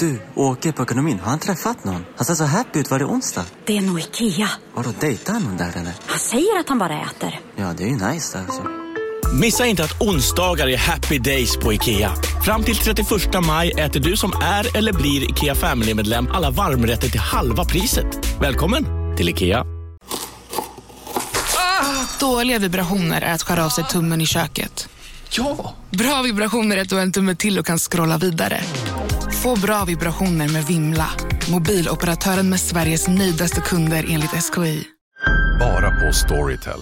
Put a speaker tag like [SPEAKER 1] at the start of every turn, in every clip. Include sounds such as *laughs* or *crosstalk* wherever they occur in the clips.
[SPEAKER 1] Du, åker på ekonomin. Har han träffat någon? Han ser så happy ut. Var det onsdag?
[SPEAKER 2] Det är nog Ikea.
[SPEAKER 1] Har du dejtar han någon där eller?
[SPEAKER 2] Han säger att han bara äter.
[SPEAKER 1] Ja, det är ju nice alltså.
[SPEAKER 3] Missa inte att onsdagar är happy days på IKEA. Fram till 31 maj äter du som är eller blir IKEA Family-medlem alla varmrätter till halva priset. Välkommen till IKEA.
[SPEAKER 4] Dåliga vibrationer är att skära av sig tummen i köket.
[SPEAKER 3] Ja!
[SPEAKER 4] Bra vibrationer är att du har en tumme till och kan scrolla vidare. Få bra vibrationer med Vimla. Mobiloperatören med Sveriges nöjdaste kunder enligt SKI.
[SPEAKER 5] Bara på Storytel.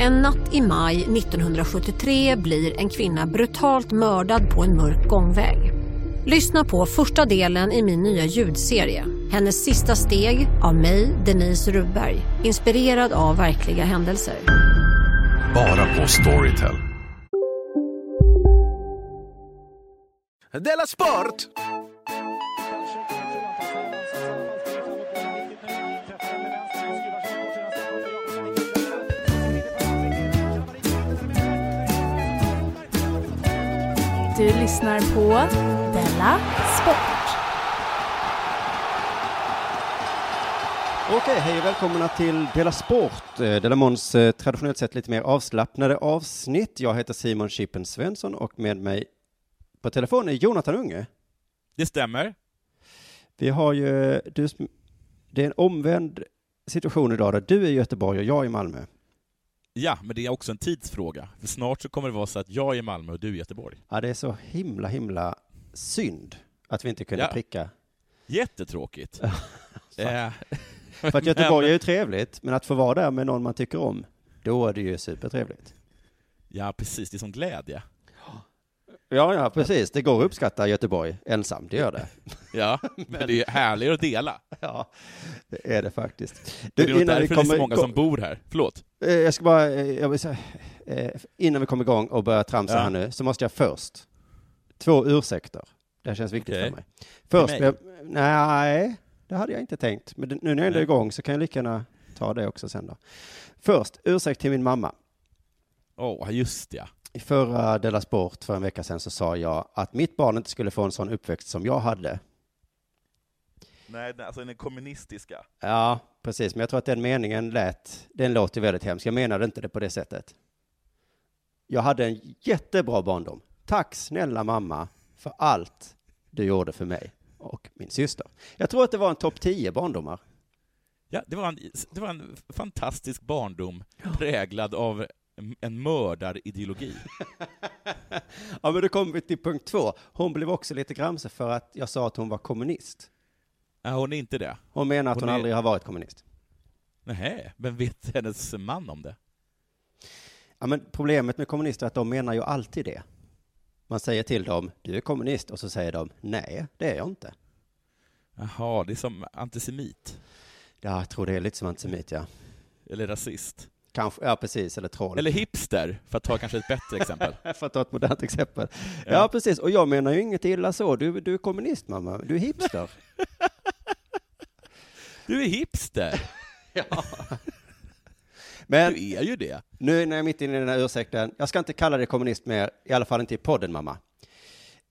[SPEAKER 6] En natt i maj 1973 blir en kvinna brutalt mördad på en mörk gångväg. Lyssna på första delen i min nya ljudserie. Hennes sista steg av mig, Denise Rubberg. Inspirerad av verkliga händelser.
[SPEAKER 5] Bara på Storytel.
[SPEAKER 7] Della Sport!
[SPEAKER 8] Du lyssnar på Della Sport.
[SPEAKER 9] Okej, hej och välkomna till Dela Sport, eh, Dela Måns eh, traditionellt sett lite mer avslappnade avsnitt. Jag heter Simon Chippen Svensson och med mig på telefon är Jonathan Unge.
[SPEAKER 10] Det stämmer.
[SPEAKER 9] Vi har ju, du, det är en omvänd situation idag där du är i Göteborg och jag är i Malmö.
[SPEAKER 10] Ja, men det är också en tidsfråga. För snart så kommer det vara så att jag är i Malmö och du är i Göteborg.
[SPEAKER 9] Ja, det är så himla, himla synd att vi inte kunde
[SPEAKER 10] Ja.
[SPEAKER 9] pricka.
[SPEAKER 10] Jättetråkigt. *laughs* Eh,
[SPEAKER 9] För att Göteborg *laughs* är ju trevligt, men att få vara där med någon man tycker om, då är det ju supertrevligt.
[SPEAKER 10] Ja, precis. Det är som glädje.
[SPEAKER 9] Ja, ja, precis. Det går att uppskatta Göteborg ensam, det gör det. *laughs*
[SPEAKER 10] Ja, men det är härligare att dela. *laughs*
[SPEAKER 9] Ja, det är det faktiskt.
[SPEAKER 10] det är
[SPEAKER 9] innan vi
[SPEAKER 10] därför det är så
[SPEAKER 9] kommer-
[SPEAKER 10] många som bor här. Förlåt.
[SPEAKER 9] Eh, Jag ska bara, eh, jag vill säga, eh, innan vi kommer igång och börjar tramsa
[SPEAKER 10] Ja.
[SPEAKER 9] här nu, så måste jag först, två ursäkter. Det här känns viktigt
[SPEAKER 10] Okej.
[SPEAKER 9] för mig. Först,
[SPEAKER 10] mig?
[SPEAKER 9] nej, det hade jag inte tänkt. Men nu när jag ändå är igång så kan jag lika gärna ta det också sen då. Först, ursäkt till min mamma.
[SPEAKER 10] Åh, just ja.
[SPEAKER 9] I förra Della Sport för en vecka sedan så sa jag att mitt barn inte skulle få en sån uppväxt som jag hade.
[SPEAKER 10] Nej, alltså den kommunistiska.
[SPEAKER 9] Ja, precis. Men jag tror att den meningen lät, den låter väldigt hemskt. Jag menade inte det på det sättet. Jag hade en jättebra barndom. Tack snälla mamma för allt du gjorde för mig och min syster. Jag tror att det var en topp 10 barndomar.
[SPEAKER 10] Ja, det var en, det var en fantastisk barndom präglad av en- en mördarideologi. *laughs*
[SPEAKER 9] Ja, men då kommer vi till punkt två. Hon blev också lite gramse för att jag sa att hon var kommunist.
[SPEAKER 10] Ja, hon är inte det.
[SPEAKER 9] Hon menar att hon,
[SPEAKER 10] Hon är-
[SPEAKER 9] aldrig har varit kommunist.
[SPEAKER 10] Nej, men vet hennes man om det?
[SPEAKER 9] Ja, men problemet med kommunister är att de menar ju alltid det. Man säger till dem, du är kommunist, och så säger de, nej, det är jag inte.
[SPEAKER 10] Jaha, det är som antisemit.
[SPEAKER 9] Ja, jag tror det är lite som antisemit, ja.
[SPEAKER 10] Eller rasist.
[SPEAKER 9] Kanske, ja precis, eller troll.
[SPEAKER 10] Eller hipster, för att ta kanske ett bättre exempel. *laughs*
[SPEAKER 9] För att ta ett modernt exempel. Ja.
[SPEAKER 10] Ja.
[SPEAKER 9] precis. Och jag menar ju inget illa så. Du, du är kommunist, mamma. Du är hipster. *laughs*
[SPEAKER 10] Du är hipster! *laughs*
[SPEAKER 9] Men
[SPEAKER 10] Du är ju det.
[SPEAKER 9] nu när jag är mitt inne i den här ursäkten, jag ska inte kalla dig kommunist mer, i alla fall inte i podden, mamma.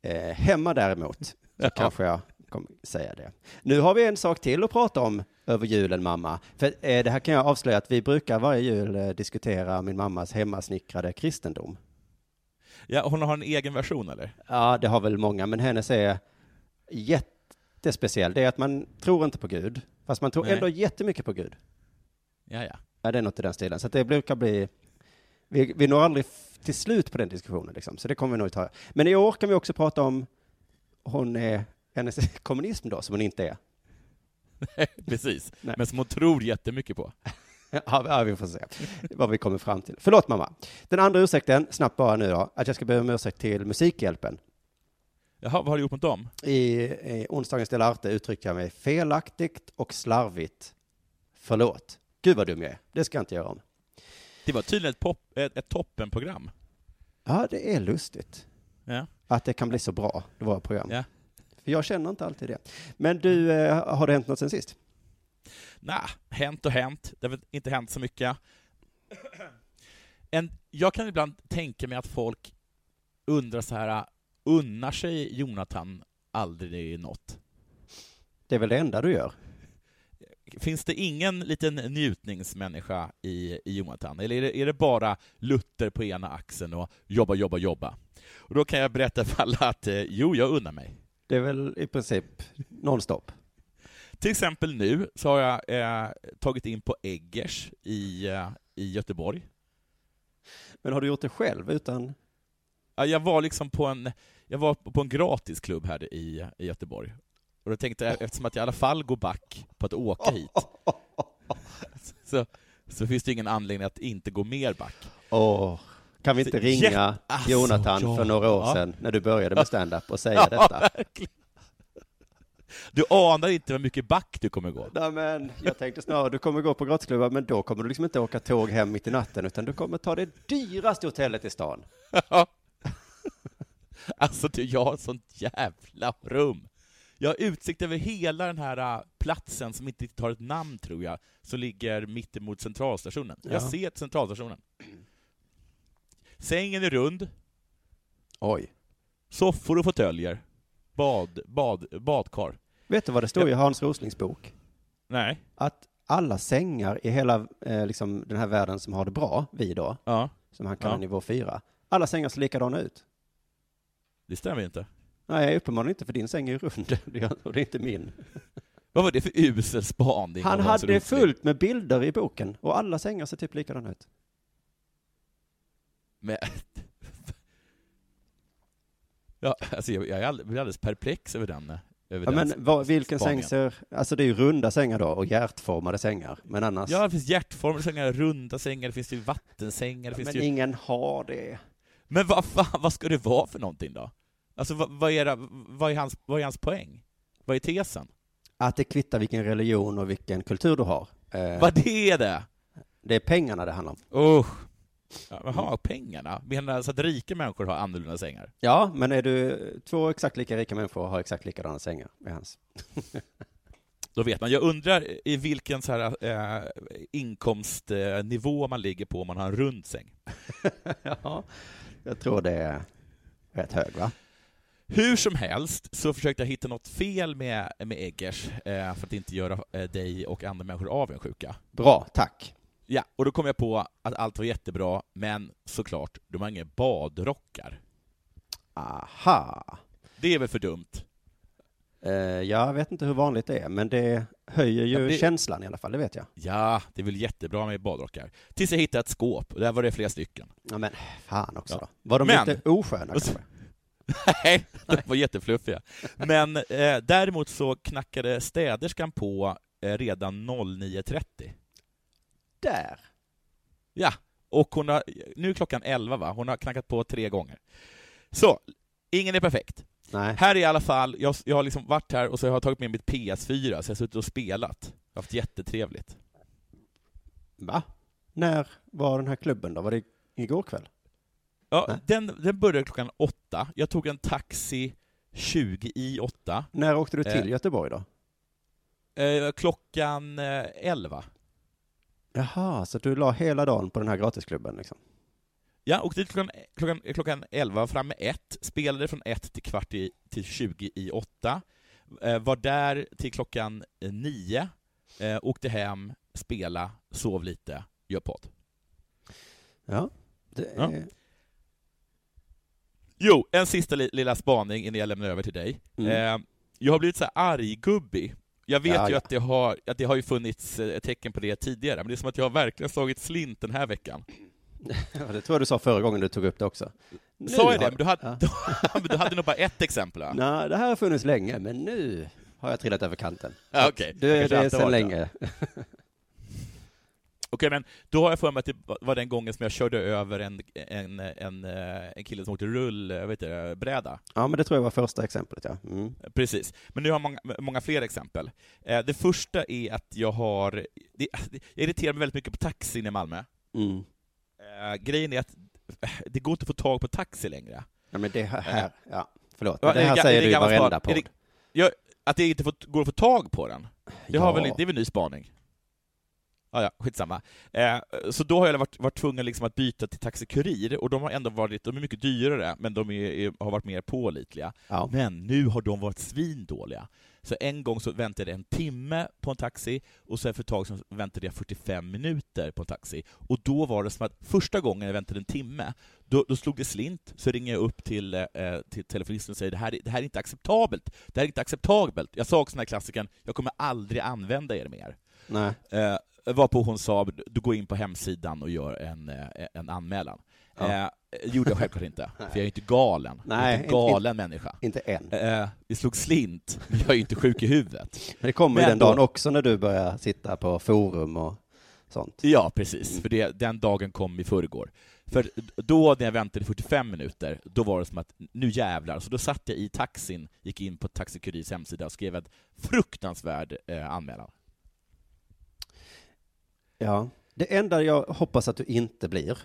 [SPEAKER 9] Eh, hemma däremot, så
[SPEAKER 10] Ja.
[SPEAKER 9] kanske jag kommer säga det. Nu har vi en sak till att prata om över julen, mamma. För eh, det här kan jag avslöja att vi brukar varje jul eh, diskutera min mammas hemmasnickrade kristendom.
[SPEAKER 10] Ja, hon har en egen version eller?
[SPEAKER 9] Ja, det har väl många, men hennes är jättespeciell. Det är att man tror inte på Gud, fast man tror
[SPEAKER 10] Nej.
[SPEAKER 9] ändå jättemycket på Gud.
[SPEAKER 10] Ja, ja.
[SPEAKER 9] Ja, det är något i den stilen. Så det brukar bli... Vi, vi når aldrig till slut på den diskussionen, liksom. så det kommer vi nog ta. Men i år kan vi också prata om hon är hennes *laughs* kommunism då, som hon inte är.
[SPEAKER 10] Precis.
[SPEAKER 9] Nej.
[SPEAKER 10] Men som hon tror jättemycket på. *laughs*
[SPEAKER 9] Ja, vi får se vad vi kommer fram till. Förlåt mamma. Den andra ursäkten, snabbt bara nu då, att jag ska be om ursäkt till Musikhjälpen.
[SPEAKER 10] Jaha, vad har du gjort mot dem?
[SPEAKER 9] I, i onsdagens Del Arte uttryckte jag mig felaktigt och slarvigt. Förlåt. Gud vad dum jag är. Det ska jag inte göra om.
[SPEAKER 10] Det var tydligen ett, pop, ett, ett toppenprogram.
[SPEAKER 9] Ja, det är lustigt
[SPEAKER 10] Ja.
[SPEAKER 9] att det kan bli så bra, det var program.
[SPEAKER 10] Ja.
[SPEAKER 9] För jag känner inte alltid det. Men du, eh, har det hänt något sen sist?
[SPEAKER 10] Nej, hänt och hänt. Det har väl inte hänt så mycket. En, jag kan ibland tänka mig att folk undrar så här, unnar sig Jonathan aldrig nått.
[SPEAKER 9] Det är väl det enda du gör?
[SPEAKER 10] Finns det ingen liten njutningsmänniska i, i Jonathan? Eller är det, är det bara Luther på ena axeln och jobba, jobba, jobba? Och då kan jag berätta för alla att eh, jo, jag unnar mig.
[SPEAKER 9] Det är väl i princip nonstop.
[SPEAKER 10] Till exempel nu så har jag eh, tagit in på Eggers i, eh, i Göteborg.
[SPEAKER 9] Men har du gjort det själv utan?
[SPEAKER 10] Ja, Jag var liksom på en, jag var på en gratisklubb här i, i Göteborg. Och då tänkte jag, eftersom att jag i alla fall går back på att åka hit, *laughs* så, så finns det ingen anledning att inte gå mer back.
[SPEAKER 9] Åh, kan vi inte
[SPEAKER 10] Så
[SPEAKER 9] ringa
[SPEAKER 10] jätte- alltså,
[SPEAKER 9] Jonathan
[SPEAKER 10] ja.
[SPEAKER 9] för några år
[SPEAKER 10] Ja.
[SPEAKER 9] sedan när du började med stand-up och säga detta?
[SPEAKER 10] verkligen. Du anar inte hur mycket back du kommer gå.
[SPEAKER 9] Nej, men jag tänkte snarare du kommer gå på grottsklubbar, men då kommer du liksom inte åka tåg hem mitt i natten, utan du kommer ta det dyraste hotellet i stan.
[SPEAKER 10] Alltså du, jag har ett sånt jävla rum. Jag har utsikt över hela den här äh, platsen som inte riktigt har ett namn tror jag, som ligger mittemot centralstationen.
[SPEAKER 9] Ja.
[SPEAKER 10] Jag ser centralstationen. Sängen är rund,
[SPEAKER 9] Oj.
[SPEAKER 10] soffor och fåtöljer, bad, bad, badkar.
[SPEAKER 9] Vet du vad det står i Hans Roslings bok?
[SPEAKER 10] Nej.
[SPEAKER 9] Att alla sängar i hela eh, liksom, den här världen som har det bra, vi då,
[SPEAKER 10] Ja,
[SPEAKER 9] som han kallar
[SPEAKER 10] Ja.
[SPEAKER 9] nivå 4, alla sängar ser likadana ut.
[SPEAKER 10] det stämmer ju inte.
[SPEAKER 9] Nej, uppenbarligen inte, för din säng är ju rund, *laughs* och det är inte min.
[SPEAKER 10] Vad var det för usel spaning?
[SPEAKER 9] Han hade fullt med bilder i boken, och alla sängar ser typ likadana ut.
[SPEAKER 10] Men... *laughs* Ja, alltså jag, jag är all- blir alldeles perplex över den. Över
[SPEAKER 9] Ja,
[SPEAKER 10] den
[SPEAKER 9] men vad, vilken säng
[SPEAKER 10] spaningen.
[SPEAKER 9] ser, alltså det är ju runda sängar då, och hjärtformade sängar, men annars,
[SPEAKER 10] Ja, det finns hjärtformade sängar, runda sängar, det finns ju vattensängar, det finns
[SPEAKER 9] men
[SPEAKER 10] ju...
[SPEAKER 9] ingen har det.
[SPEAKER 10] Men vad fan, vad ska det vara för någonting då? Alltså vad, vad, är, det, vad, är, hans, vad är hans poäng? Vad är tesen?
[SPEAKER 9] Att det kvittar vilken religion och vilken kultur du har. Eh,
[SPEAKER 10] Vad det är det?
[SPEAKER 9] det är pengarna det handlar om.
[SPEAKER 10] Usch! Ja, Jaha, pengarna? Menar alltså att rika människor har annorlunda sängar?
[SPEAKER 9] Ja, men är du två exakt lika rika människor och har exakt likadana sängar med hans. *laughs*
[SPEAKER 10] Då vet man. Jag undrar i vilken så här, eh, inkomstnivå man ligger på om man har en rund säng. *laughs*
[SPEAKER 9] ja, jag tror det är rätt hög va?
[SPEAKER 10] Hur som helst så försökte jag hitta något fel med, med Eggers eh, för att inte göra eh, dig och andra människor avundsjuka.
[SPEAKER 9] Bra, tack.
[SPEAKER 10] Ja, och då kom jag på att allt var jättebra, men såklart, de har inga badrockar.
[SPEAKER 9] Aha.
[SPEAKER 10] Det är väl för dumt?
[SPEAKER 9] Eh, jag vet inte hur vanligt det är, men det höjer ju
[SPEAKER 10] Ja, det-
[SPEAKER 9] känslan i alla fall, det vet jag.
[SPEAKER 10] Ja, det är väl jättebra med badrockar. Tills jag hittade ett skåp, och där var det flera stycken.
[SPEAKER 9] Ja, men fan också
[SPEAKER 10] Ja.
[SPEAKER 9] då. Var de
[SPEAKER 10] Men-
[SPEAKER 9] lite osköna kanske? *laughs*
[SPEAKER 10] Nej, de var jättefluffiga. Men eh, däremot så knackade städerskan på eh, redan 09.30.
[SPEAKER 9] Där.
[SPEAKER 10] Ja, och hon har, nu är klockan 11 va? Hon har knackat på tre gånger. Så, ingen är perfekt.
[SPEAKER 9] Nej.
[SPEAKER 10] Här är i alla fall, jag, jag har liksom varit här och så har jag tagit med mitt PS4, så jag har suttit och spelat. Jag har haft jättetrevligt.
[SPEAKER 9] Va? När var den här klubben då? Var det igår kväll?
[SPEAKER 10] Ja,
[SPEAKER 9] Nej.
[SPEAKER 10] den, den började klockan åtta. Jag tog en taxi 20 i åtta.
[SPEAKER 9] När åkte du till
[SPEAKER 10] Eh.
[SPEAKER 9] Göteborg då?
[SPEAKER 10] Eh, klockan eh, 11.
[SPEAKER 9] Jaha, så du la hela dagen på den här gratisklubben liksom?
[SPEAKER 10] Ja, och dit klockan, klockan, klockan 11, var framme ett, spelade från ett till kvart i, till 20 i åtta, eh, var där till klockan eh, nio, eh, åkte hem, spela, sov lite, gör podd.
[SPEAKER 9] Ja. Det
[SPEAKER 10] Ja.
[SPEAKER 9] är...
[SPEAKER 10] Jo, en sista li, lilla spaning innan jag lämnar över till dig.
[SPEAKER 9] Mm.
[SPEAKER 10] Eh, jag har blivit så här arggubbig. Jag vet
[SPEAKER 9] Ja,
[SPEAKER 10] ju att det, har, att det har ju funnits eh, tecken på det tidigare, men det är som att jag har verkligen slagit slint den här veckan. *laughs*
[SPEAKER 9] Ja, det tror jag du sa förra gången du tog upp det också. Nu
[SPEAKER 10] Sa jag det? Men du hade,
[SPEAKER 9] Ja. *laughs*
[SPEAKER 10] du hade nog bara ett exempel va?
[SPEAKER 9] Nej, det här har funnits länge, men nu har jag trillat över kanten.
[SPEAKER 10] Ja, okej.
[SPEAKER 9] Du, det är
[SPEAKER 10] alltid
[SPEAKER 9] sedan länge. *laughs*
[SPEAKER 10] Okej, men då har jag för mig att det var den gången som jag körde över en, en, en, eh, en kille som åkte rull, jag vet inte, bräda.
[SPEAKER 9] Ja, men det tror jag var första exemplet, ja. Mm.
[SPEAKER 10] Precis. Men nu har jag många, många fler exempel. Eh, Det första är att jag har... Det, jag irriterar mig väldigt mycket på taxin i Malmö.
[SPEAKER 9] Mm.
[SPEAKER 10] Eh, Grejen är att eh, det går inte att få tag på taxi längre.
[SPEAKER 9] Ja, men det här, ja, förlåt. Men det
[SPEAKER 10] är
[SPEAKER 9] här säger du i varenda podd.
[SPEAKER 10] att det inte får, går att få tag på den. Det, har
[SPEAKER 9] Ja.
[SPEAKER 10] väl, det är väl ny spaning? Ja, ja, skitsamma. Eh, så då har jag varit, varit tvungen liksom att byta till Taxi Kurir, och de har ändå varit, de är mycket dyrare, men de är, har varit mer pålitliga.
[SPEAKER 9] Ja.
[SPEAKER 10] Men nu har de varit svindåliga. Så en gång så väntade jag en timme på en taxi, och sen för ett tag så väntade jag 45 minuter på en taxi. Och då var det som att första gången jag väntade en timme, då, då slog det slint, så ringer jag upp till, eh, till telefonisten och säger det här, är- det här är inte acceptabelt. Det här är inte acceptabelt. Jag sa också den här klassikern, jag kommer aldrig använda er mer.
[SPEAKER 9] Nej.
[SPEAKER 10] Varpå hon sa, du går in på hemsidan och gör en, eh, en anmälan.
[SPEAKER 9] Ja.
[SPEAKER 10] Eh, gjorde jag självklart inte, *laughs* för jag är inte galen. jag är
[SPEAKER 9] Nej,
[SPEAKER 10] inte en galen människa.
[SPEAKER 9] Inte än.
[SPEAKER 10] Eh, vi slog slint, men jag är ju inte sjuk i huvudet. *laughs*
[SPEAKER 9] Men det kommer ju
[SPEAKER 10] Men
[SPEAKER 9] den
[SPEAKER 10] då-
[SPEAKER 9] dagen också när du börjar sitta på forum och sånt.
[SPEAKER 10] Ja, precis, för det, den dagen kom i förrgår. För då när jag väntade i 45 minuter, då var det som att nu jävlar. Så då satt jag i taxin, gick in på Taxi Kurirs hemsida och skrev en fruktansvärd eh, anmälan.
[SPEAKER 9] Ja. Det enda jag hoppas att du inte blir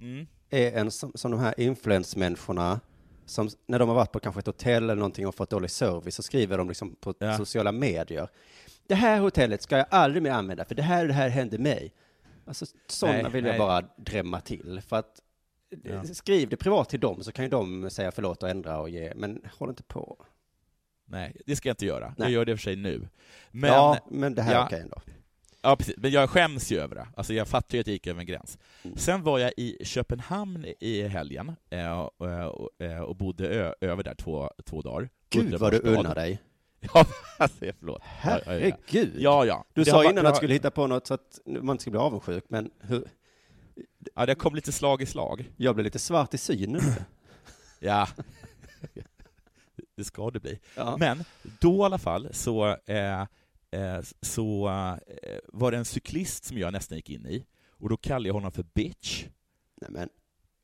[SPEAKER 10] Mm.
[SPEAKER 9] är en som, som de här influensmänniskorna som när de har varit på kanske ett hotell eller någonting och fått dålig service så skriver de liksom på
[SPEAKER 10] Ja.
[SPEAKER 9] sociala medier. Det här hotellet ska jag aldrig mer använda för det här det här hände mig. Alltså sådana
[SPEAKER 10] Nej,
[SPEAKER 9] vill jag
[SPEAKER 10] nej.
[SPEAKER 9] bara drämma till för att
[SPEAKER 10] Ja.
[SPEAKER 9] skriv det privat till dem så kan ju de säga förlåt och ändra och ge, men håll inte på.
[SPEAKER 10] Nej, det ska jag inte göra.
[SPEAKER 9] Nej.
[SPEAKER 10] Jag gör det för sig nu. Men,
[SPEAKER 9] ja, men det här är
[SPEAKER 10] ja.
[SPEAKER 9] okej ändå.
[SPEAKER 10] Ja, precis. Men jag skäms ju över det. Alltså, jag fattar ju att jag gick över en gräns.
[SPEAKER 9] Mm.
[SPEAKER 10] Sen var jag i Köpenhamn i helgen eh, och, och, eh, och bodde över där två, två dagar.
[SPEAKER 9] Gud vad du unnar dig. *laughs*
[SPEAKER 10] Ja, alltså, förlåt.
[SPEAKER 9] Herregud.
[SPEAKER 10] Ja, ja.
[SPEAKER 9] Du
[SPEAKER 10] Det
[SPEAKER 9] sa innan
[SPEAKER 10] det
[SPEAKER 9] att du skulle hitta på något så att man inte ska bli avundsjuk, men hur,
[SPEAKER 10] Ja, det kom lite slag i slag.
[SPEAKER 9] jag blev lite svart i synen. *laughs*
[SPEAKER 10] Ja. *laughs* det ska det bli.
[SPEAKER 9] Ja.
[SPEAKER 10] Men då i alla fall så, eh, eh, så eh, var det en cyklist som jag nästan gick in i, och då kallade jag honom för bitch.
[SPEAKER 9] Nej, men,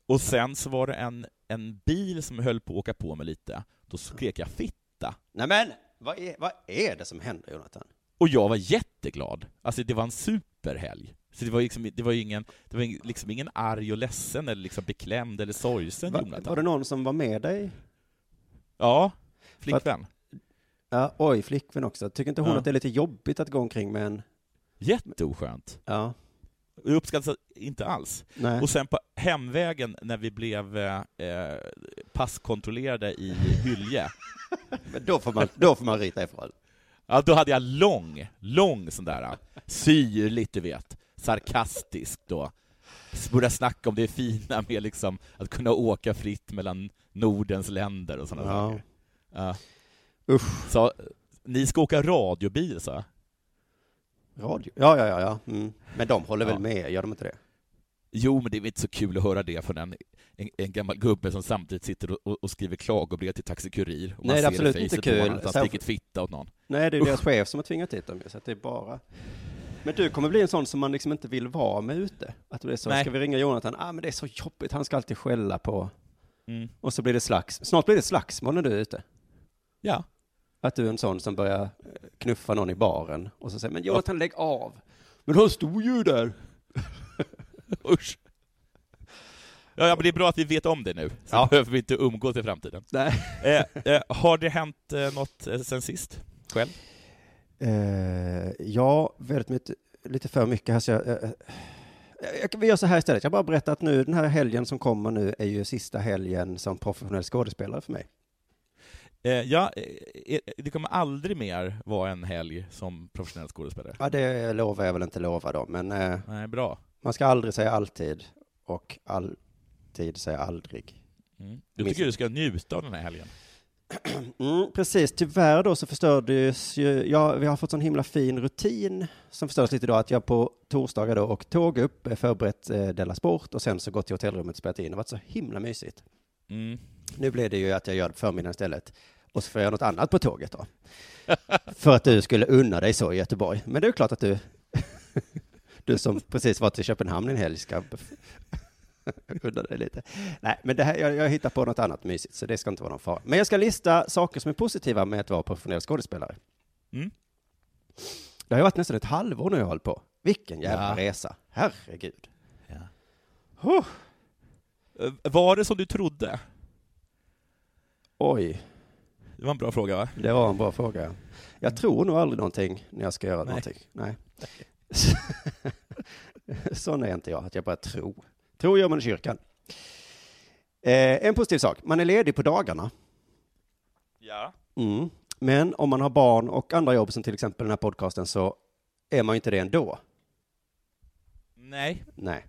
[SPEAKER 10] Och sen så var det en, en bil som höll på att åka på mig lite, då skrek jag fitta.
[SPEAKER 9] nej men, vad är, vad är det som händer Jonathan?
[SPEAKER 10] Och jag var jätteglad. Alltså det var en superhelg. Så det var, liksom, det var ingen, det var liksom ingen arg och ledsen eller liksom beklämd eller sorgsen
[SPEAKER 9] Va,
[SPEAKER 10] Jonathan.
[SPEAKER 9] var det någon som var med dig?
[SPEAKER 10] Ja, flickvän.
[SPEAKER 9] Ja, oj, flickvän också. Tycker inte hon
[SPEAKER 10] Ja.
[SPEAKER 9] att det är lite jobbigt att gå omkring med en...
[SPEAKER 10] Jätteoskönt.
[SPEAKER 9] Ja,
[SPEAKER 10] Jag uppskattar inte alls.
[SPEAKER 9] nej.
[SPEAKER 10] Och sen på hemvägen när vi blev eh, passkontrollerade i Hylje, *laughs*
[SPEAKER 9] Men då får man, då får man rita ifrån.
[SPEAKER 10] ja, då hade jag lång, lång sån där, syrligt du vet, sarkastisk då. Började snacka om det fina med liksom att kunna åka fritt mellan Nordens länder och sådana
[SPEAKER 9] Ja.
[SPEAKER 10] saker. Ja.
[SPEAKER 9] Usch.
[SPEAKER 10] Så, ni ska åka radiobil, så?
[SPEAKER 9] Radio. Ja, ja, ja, ja. Mm. Men de håller
[SPEAKER 10] Ja.
[SPEAKER 9] väl med, gör de inte det?
[SPEAKER 10] Jo, men det är väl inte så kul att höra det från en, en, en gammal gubbe som samtidigt sitter och, och, skriver klagobrev till Taxi Kurir. Och man
[SPEAKER 9] Nej, det är absolut inte kul.
[SPEAKER 10] honom att Han
[SPEAKER 9] Särskilt-
[SPEAKER 10] stickit fitta åt någon.
[SPEAKER 9] Nej, det är deras chef som har tvingat hit dem, så det är bara... Men du kommer bli en sån som man liksom inte vill vara med ute. Att det är så,
[SPEAKER 10] Nej.
[SPEAKER 9] ska vi ringa Jonathan? Ah, men det är så jobbigt, han ska alltid skälla på...
[SPEAKER 10] Mm.
[SPEAKER 9] Och så blir det slags... Snart blir det slagsmål när du är ute.
[SPEAKER 10] Ja.
[SPEAKER 9] Att du är en sån som börjar eh, knuffa någon i baren och så säger men Jonathan lägg av. Men han stod ju där. *laughs*
[SPEAKER 10] Usch. Ja, ja, men det är bra att vi vet om det nu, så
[SPEAKER 9] Ja. *laughs*
[SPEAKER 10] behöver vi inte umgås i framtiden.
[SPEAKER 9] Nej. *laughs*
[SPEAKER 10] Eh, eh, har det hänt eh, något eh, sen sist? Själv?
[SPEAKER 9] Eh, ja, väldigt mycket, lite för mycket här så jag, eh, jag, vi gör så här istället. Jag bara berättar att nu den här helgen som kommer nu är ju sista helgen som professionell skådespelare för mig.
[SPEAKER 10] Eh, ja, eh, eh, det kommer aldrig mer vara en helg som professionell skådespelare.
[SPEAKER 9] Ja, det lovar jag väl inte lova då, men
[SPEAKER 10] Nej, bra.
[SPEAKER 9] man ska aldrig säga alltid och alltid säga aldrig.
[SPEAKER 10] Mm.
[SPEAKER 9] Minst-
[SPEAKER 10] tycker du ska njuta av den här helgen. *clears throat*
[SPEAKER 9] Mm, precis, tyvärr då så förstördes ju, ja, vi har fått sån himla fin rutin som förstördes lite då att jag på torsdagar då och tåg upp, förberett eh, Della Sport och sen så gått till hotellrummet och spelat in. Det har varit så himla mysigt.
[SPEAKER 10] Mm.
[SPEAKER 9] Nu blev det ju att jag gör det på förmiddagen istället och så får jag göra något annat på tåget då. *laughs* För att du skulle unna dig så i Göteborg. Men det är klart att du, *laughs* du som precis var till Köpenhamn en helg ska *laughs* unna dig lite. Nej, men det här, jag, jag hittar på något annat mysigt, så det ska inte vara någon fara. Men jag ska lista saker som är positiva med att vara professionell skådespelare.
[SPEAKER 10] Mm.
[SPEAKER 9] Det har ju varit nästan ett halvår nu jag hållit på. Vilken jävla
[SPEAKER 10] Ja.
[SPEAKER 9] resa. Herregud.
[SPEAKER 10] Ja. Eh, Var det som du trodde?
[SPEAKER 9] Oj,
[SPEAKER 10] Det var en bra fråga, va?
[SPEAKER 9] det var en bra fråga. Jag tror nog aldrig någonting när jag ska göra
[SPEAKER 10] Nej.
[SPEAKER 9] någonting. Nej. *laughs* Sån är inte jag, att jag bara tror. Tror gör man i kyrkan. Eh, en positiv sak, man är ledig på dagarna.
[SPEAKER 10] Ja.
[SPEAKER 9] Mm. Men om man har barn och andra jobb, som till exempel den här podcasten, så är man ju inte det ändå.
[SPEAKER 10] Nej.
[SPEAKER 9] Nej.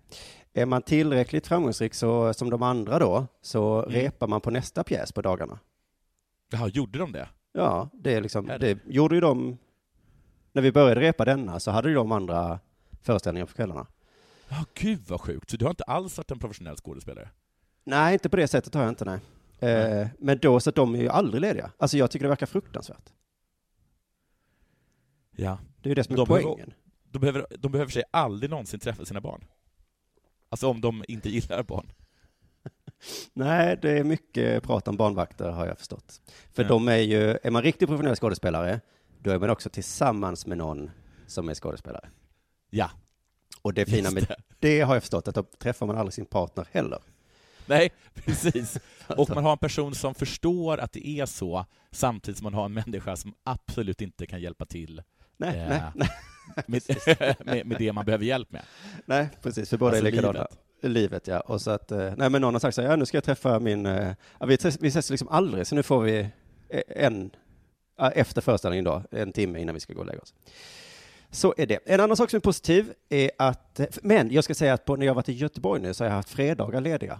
[SPEAKER 9] Är man tillräckligt framgångsrik så, som de andra då, så
[SPEAKER 10] Mm.
[SPEAKER 9] repar man på nästa pjäs på dagarna.
[SPEAKER 10] Jaha, gjorde de det?
[SPEAKER 9] Ja, det är liksom, det gjorde ju de, när vi började repa denna så hade ju de andra föreställningar på kvällarna.
[SPEAKER 10] Ja, gud vad sjukt. Så du har inte alls varit en professionell skådespelare?
[SPEAKER 9] Nej, inte på det sättet har jag inte, nej. Eh, men då, så att de är ju aldrig lediga. Alltså jag tycker det verkar fruktansvärt.
[SPEAKER 10] Ja.
[SPEAKER 9] Det är ju det som är
[SPEAKER 10] De behöver-
[SPEAKER 9] poängen.
[SPEAKER 10] De behöver, de behöver sig aldrig någonsin träffa sina barn. Alltså om de inte gillar barn.
[SPEAKER 9] Nej, det är mycket prat om barnvakter har jag förstått. För
[SPEAKER 10] Ja.
[SPEAKER 9] de är ju, är man riktigt professionell skådespelare, då är man också tillsammans med någon som är skådespelare.
[SPEAKER 10] Ja.
[SPEAKER 9] Och det fina med
[SPEAKER 10] det.
[SPEAKER 9] det har jag förstått, att då träffar man aldrig sin partner heller.
[SPEAKER 10] Nej, *laughs* precis. Och man har en person som förstår att det är så, samtidigt som man har en människa som absolut inte kan hjälpa till
[SPEAKER 9] Nej,
[SPEAKER 10] eh,
[SPEAKER 9] nej, nej.
[SPEAKER 10] med, *laughs* med, med det man behöver hjälp med.
[SPEAKER 9] Nej, precis, för båda
[SPEAKER 10] Alltså
[SPEAKER 9] är likadana.
[SPEAKER 10] livet.
[SPEAKER 9] Livet. ja. Och så att, eh, nej men någon har sagt så här, ja nu ska jag träffa min, eh, ja, vi, ses, vi ses liksom aldrig, så nu får vi eh, en, efter föreställningen då, en timme innan vi ska gå och lägga oss. Så är det. En annan sak som är positiv är att, men jag ska säga att på, när jag varit i Göteborg nu så har jag haft fredagar lediga.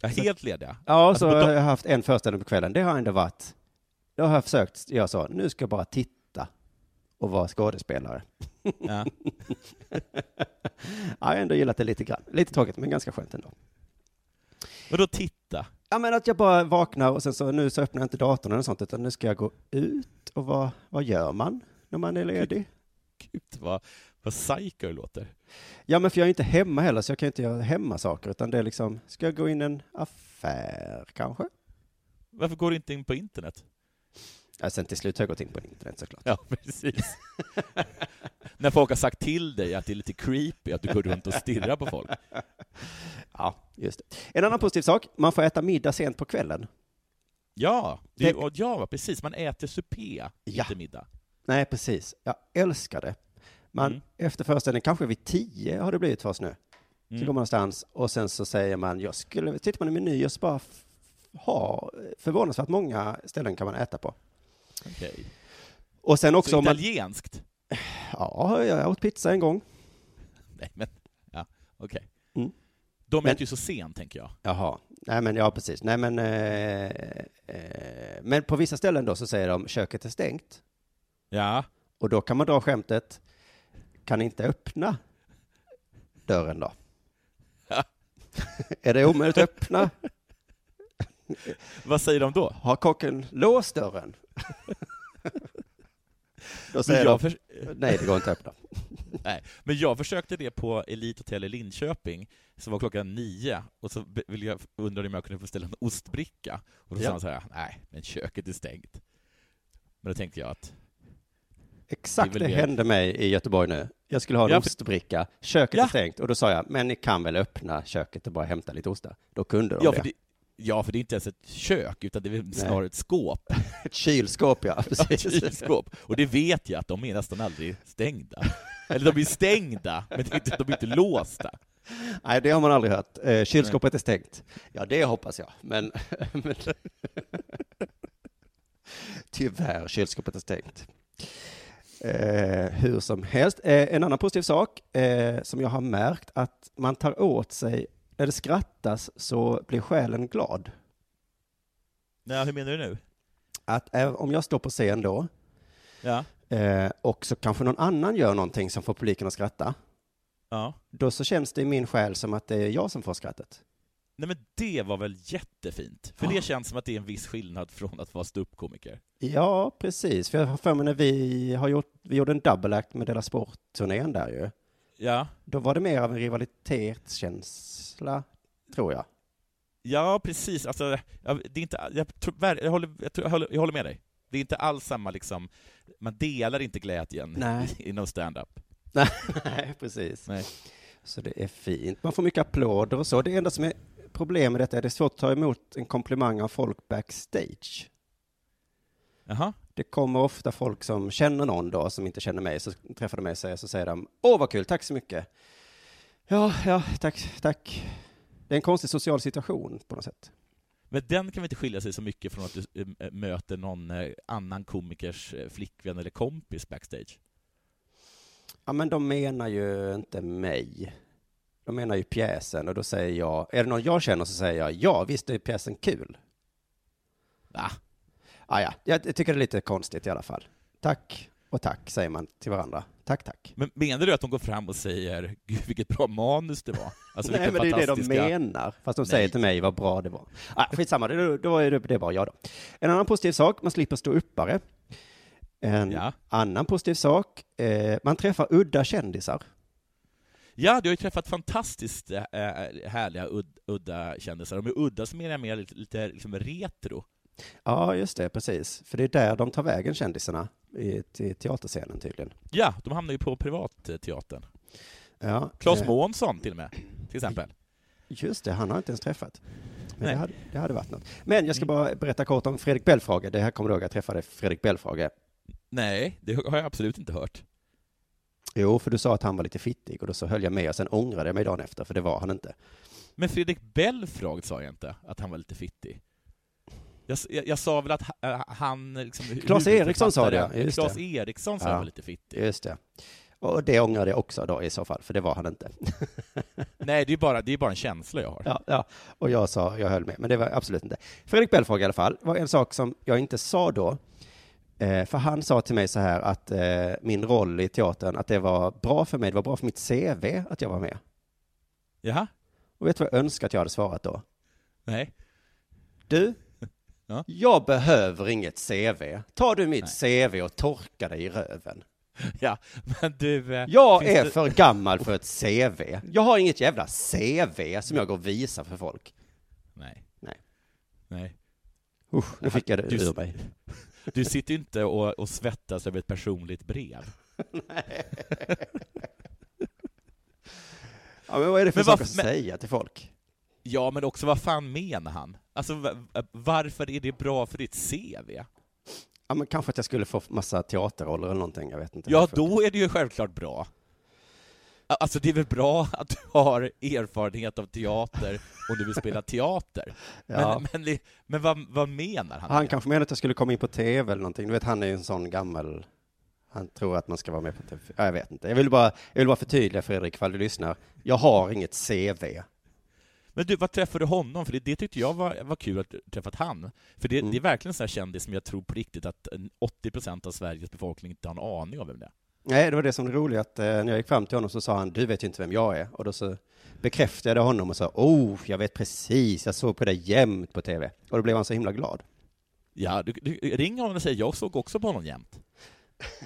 [SPEAKER 10] Ja, helt lediga.
[SPEAKER 9] Ja,
[SPEAKER 10] Alltså,
[SPEAKER 9] så
[SPEAKER 10] på
[SPEAKER 9] har jag haft en föreställning på kvällen. Det har ändå varit, då har jag försökt, jag sa, nu ska jag bara titta och vara skådespelare.
[SPEAKER 10] Ja. *laughs* *laughs*
[SPEAKER 9] ja, jag har ändå gillat det lite grann. Lite tråkigt, men ganska skönt ändå.
[SPEAKER 10] Vadå titta?
[SPEAKER 9] Ja, men att jag bara vaknar och sen så nu så öppnar jag inte datorn eller sånt, utan nu ska jag gå ut och vad, vad gör man när man är ledig?
[SPEAKER 10] Gud, vad, vad psycho det låter.
[SPEAKER 9] Ja, men för jag är inte hemma heller, så jag kan inte göra hemmasaker, utan det är liksom, ska jag gå in i en affär kanske?
[SPEAKER 10] Varför går du inte in på internet?
[SPEAKER 9] Ja, sen till slut har jag gått in på internet såklart.
[SPEAKER 10] Ja, precis. *laughs* När folk har sagt till dig att det är lite creepy att du går runt och stirrar på folk.
[SPEAKER 9] Ja, just det. En annan positiv sak, man får äta middag sent på kvällen.
[SPEAKER 10] Ja, det,
[SPEAKER 9] Det-
[SPEAKER 10] ja, precis. Man äter supé,
[SPEAKER 9] Ja.
[SPEAKER 10] inte middag.
[SPEAKER 9] Nej, precis. Jag älskar det. Man,
[SPEAKER 10] Mm.
[SPEAKER 9] efter föreställningen, kanske vid tio har det blivit för oss nu. Så
[SPEAKER 10] Mm.
[SPEAKER 9] går man någonstans och sen så säger man, jag skulle, tittar man i menyn och så bara ha förvånansvärt många ställen kan man äta på.
[SPEAKER 10] Okej.
[SPEAKER 9] Och sen också
[SPEAKER 10] Så
[SPEAKER 9] om man,
[SPEAKER 10] italienskt?
[SPEAKER 9] Ja, jag åt pizza en gång.
[SPEAKER 10] Nej, men... Ja, okej.
[SPEAKER 9] Mm.
[SPEAKER 10] De
[SPEAKER 9] Men-
[SPEAKER 10] äter ju så sent, tänker jag.
[SPEAKER 9] Jaha, nej men ja precis, nej men, eh, eh, men på vissa ställen då så säger de köket är stängt
[SPEAKER 10] Ja.
[SPEAKER 9] och då kan man dra skämtet, kan inte öppna dörren då?
[SPEAKER 10] Ja. *laughs*
[SPEAKER 9] är det omöjligt att öppna?
[SPEAKER 10] Vad säger de då?
[SPEAKER 9] Har kocken låst dörren? *laughs* då säger de,
[SPEAKER 10] för...
[SPEAKER 9] nej det går inte att öppna. *laughs*
[SPEAKER 10] Nej, men jag försökte det på Elite Hotel i Linköping, som var klockan nio, och så ville jag, undrade om jag kunde få ställa en ostbricka. Och då
[SPEAKER 9] Ja.
[SPEAKER 10] sa han så här, nej, men köket är stängt. Men då tänkte jag att,
[SPEAKER 9] Exakt
[SPEAKER 10] Det
[SPEAKER 9] det, hände mig i Göteborg nu. Jag skulle ha en
[SPEAKER 10] Ja,
[SPEAKER 9] ostbricka, köket
[SPEAKER 10] Ja.
[SPEAKER 9] är stängt och då sa jag, men ni kan väl öppna köket och bara hämta lite ostar? Då kunde de
[SPEAKER 10] ja
[SPEAKER 9] det.
[SPEAKER 10] det, ja, för det är inte ens ett kök, utan det är snarare ett skåp. *laughs*
[SPEAKER 9] Ett kylskåp, ja. *laughs*
[SPEAKER 10] Ja, ett
[SPEAKER 9] Precis.
[SPEAKER 10] kylskåp. Och det vet jag att de är nästan aldrig stängda. Eller de är stängda, men det är inte, de är inte låsta.
[SPEAKER 9] Nej, det har man aldrig hört. Eh, kylskåpet är stängt. Ja, det hoppas jag. Men, *laughs* men tyvärr, kylskåpet är stängt. Eh, hur som helst. Eh, en annan positiv sak eh, som jag har märkt att man tar åt sig, när det skrattas så blir själen glad.
[SPEAKER 10] Nej, hur menar du nu?
[SPEAKER 9] Att eh, om jag står på scen då
[SPEAKER 10] Ja.
[SPEAKER 9] eh, och så kanske någon annan gör någonting som får publiken att skratta,
[SPEAKER 10] Ja.
[SPEAKER 9] då så känns det i min själ som att det är jag som får skrattet.
[SPEAKER 10] Nej men det var väl jättefint? För
[SPEAKER 9] Ja.
[SPEAKER 10] det känns som att det är en viss skillnad från att vara ståuppkomiker.
[SPEAKER 9] Ja, precis. För jag har för mig när vi har gjort, vi gjorde en double act med Dela Sport-turnén där ju.
[SPEAKER 10] Ja.
[SPEAKER 9] Då var det mer av en rivalitetskänsla, tror jag.
[SPEAKER 10] Ja, precis. Alltså, jag, det är inte, jag, tror, jag, håller, jag, tror, jag, håller, jag håller med dig. Det är inte alls samma liksom, man delar inte glädjen
[SPEAKER 9] Nej.
[SPEAKER 10] inom stand-up. *laughs*
[SPEAKER 9] Nej, precis.
[SPEAKER 10] Nej.
[SPEAKER 9] Så det är fint. Man får mycket applåder och så. Det enda som är problem med detta är att det är svårt att ta emot en komplimang av folk backstage.
[SPEAKER 10] Jaha.
[SPEAKER 9] Det kommer ofta folk som känner någon då, som inte känner mig, så träffar de mig och säger, så säger de, åh vad kul, tack så mycket. Ja, ja, tack, tack. Det är en konstig social situation på något sätt.
[SPEAKER 10] Men den kan väl inte skilja sig så mycket från att du eh, möter någon eh, annan komikers eh, flickvän eller kompis backstage?
[SPEAKER 9] Ja, men de menar ju inte mig. De menar ju pjäsen och då säger jag, är det någon jag känner så säger jag, ja visst är pjäsen kul.
[SPEAKER 10] Va?
[SPEAKER 9] Ah, ja, jag tycker det är lite konstigt i alla fall. Tack och tack säger man till varandra. Tack, tack.
[SPEAKER 10] Men menar du att de går fram och säger ”Gud, vilket bra manus det var”? Alltså,
[SPEAKER 9] Nej, men det är det de
[SPEAKER 10] fantastiska-
[SPEAKER 9] menar. Fast de
[SPEAKER 10] Nej.
[SPEAKER 9] säger till mig vad bra det var. Ah, skitsamma, det, då är det, det är bara jag då. En annan positiv sak, man slipper stå uppare. En
[SPEAKER 10] Ja.
[SPEAKER 9] annan positiv sak, eh, man träffar udda kändisar.
[SPEAKER 10] Ja, du har ju träffat fantastiskt äh, härliga, ud, udda kändisar. De är udda som är mer lite, lite liksom retro.
[SPEAKER 9] Ja, just det, precis. För det är där de tar vägen, kändisarna, i, teaterscenen tydligen.
[SPEAKER 10] Ja, de hamnar ju på privatteatern.
[SPEAKER 9] Ja,
[SPEAKER 10] Claes
[SPEAKER 9] eh,
[SPEAKER 10] Månsson till och med, till exempel.
[SPEAKER 9] Just det, han har inte ens träffat. Men
[SPEAKER 10] Nej.
[SPEAKER 9] det hade, det hade varit något. Men jag ska bara berätta kort om Fredrik Belfrage. Det här kommer du ihåg, jag träffade Fredrik Belfrage.
[SPEAKER 10] Nej, det har jag absolut inte hört.
[SPEAKER 9] Jo, för du sa att han var lite fittig och då så höll jag med och sen ångrade jag mig dagen efter, för det var han inte.
[SPEAKER 10] Men Fredrik Belfrage sa jag inte, att han var lite fittig. Jag, jag, jag sa väl att äh, han... Liksom,
[SPEAKER 9] Claes Eriksson sa det. Just
[SPEAKER 10] Claes. Eriksson sa
[SPEAKER 9] Ja.
[SPEAKER 10] lite fittig.
[SPEAKER 9] Just det. Och det ångrade jag också då i så fall, för det var han inte. *laughs*
[SPEAKER 10] Nej, det är bara, det är bara en känsla jag har.
[SPEAKER 9] Ja, ja. Och jag sa, jag höll med, men det var absolut inte. Fredrik Belfrage i alla fall, var en sak som jag inte sa då. Eh, för han sa till mig så här att eh, min roll i teatern, att det var bra för mig, det var bra för mitt CV att jag var med.
[SPEAKER 10] Jaha?
[SPEAKER 9] Och vet du vad jag önskar att jag hade svarat då?
[SPEAKER 10] Nej.
[SPEAKER 9] Du,
[SPEAKER 10] Ja.
[SPEAKER 9] jag behöver inget CV. Ta du mitt CV och torka dig i röven. *laughs*
[SPEAKER 10] Ja, men du... eh,
[SPEAKER 9] Jag är
[SPEAKER 10] det-
[SPEAKER 9] för gammal för ett CV. Jag har inget jävla CV som jag går och visar för folk.
[SPEAKER 10] Nej.
[SPEAKER 9] Nej.
[SPEAKER 10] Nej.
[SPEAKER 9] Usch, nu fick jag det
[SPEAKER 10] Du-
[SPEAKER 9] ur mig.
[SPEAKER 10] Du sitter inte och, och svettas över ett personligt brev. *laughs*
[SPEAKER 9] Ja, men vad är det för
[SPEAKER 10] Men
[SPEAKER 9] sak att
[SPEAKER 10] men-
[SPEAKER 9] säga till folk?
[SPEAKER 10] Ja, men också vad fan menar han? Alltså, va- varför är det bra för ditt CV?
[SPEAKER 9] Ja, men kanske att jag skulle få massa teaterroller eller någonting, jag vet inte.
[SPEAKER 10] Ja,
[SPEAKER 9] varför.
[SPEAKER 10] då är det ju självklart bra. Alltså, det är väl bra att du har erfarenhet av teater och du vill spela teater. *laughs*
[SPEAKER 9] Ja.
[SPEAKER 10] Men, men, men vad, vad menar han?
[SPEAKER 9] Han
[SPEAKER 10] med?
[SPEAKER 9] kanske menar att jag skulle komma in på tv eller någonting. Du vet, han är ju en sån gammal... Han tror att man ska vara med på tv. Ja, jag vet inte. Jag vill bara, jag vill bara förtydliga Fredrik, ifall du lyssnar. Jag har inget CV.
[SPEAKER 10] Men du, vad träffade du honom? För det, det tyckte jag var, var kul att träffat han. För det,
[SPEAKER 9] Mm.
[SPEAKER 10] det är verkligen en sån här kändis som jag tror på riktigt att en 80% av Sveriges befolkning inte har en aning om vem det är.
[SPEAKER 9] Nej, det var det som var roligt, att eh, när jag gick fram till honom så sa han, du vet ju inte vem jag är. Och då så bekräftade jag honom och sa, oh, jag vet precis, jag såg på dig jämt på tv. Och då blev han så himla glad.
[SPEAKER 10] Ja, du, du, ring honom och säg jag såg också på honom jämt. *laughs*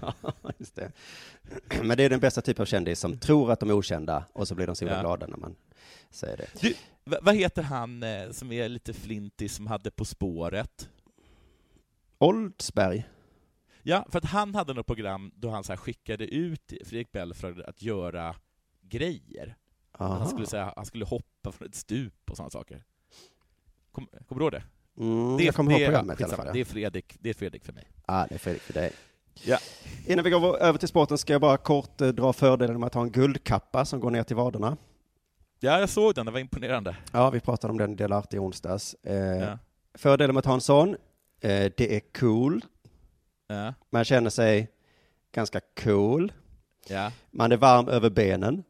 [SPEAKER 9] Ja, just det. *clears throat* Men det är den bästa typen av kändis som tror att de är okända och så blir de så himla
[SPEAKER 10] Ja.
[SPEAKER 9] glada när man säger det.
[SPEAKER 10] Du, va- vad heter han eh, som är lite flintig som hade På spåret?
[SPEAKER 9] Oldsberg.
[SPEAKER 10] Ja, för att han hade något program då han så skickade ut Fredrik Belfrage att göra grejer.
[SPEAKER 9] Aha.
[SPEAKER 10] Han skulle, säga, han skulle hoppa från ett stup och sådana saker. Kom, kommer du ihåg det?
[SPEAKER 9] Mm,
[SPEAKER 10] det
[SPEAKER 9] jag kommer ihåg programmet i alla fall.
[SPEAKER 10] Det är Fredrik, det är Fredrik för mig.
[SPEAKER 9] Ah, det är Fredrik för dig.
[SPEAKER 10] Ja.
[SPEAKER 9] Innan vi går över till sporten ska jag bara kort eh, dra fördelen med att ha en guldkappa som går ner till vaderna.
[SPEAKER 10] Ja, jag såg den, det var imponerande.
[SPEAKER 9] Ja, vi pratade om den i Del Arte i onsdags. Eh,
[SPEAKER 10] Ja.
[SPEAKER 9] Fördelen med att ha en sån, eh, det är cool.
[SPEAKER 10] Ja.
[SPEAKER 9] Man känner sig ganska cool.
[SPEAKER 10] Ja.
[SPEAKER 9] Man är varm över benen.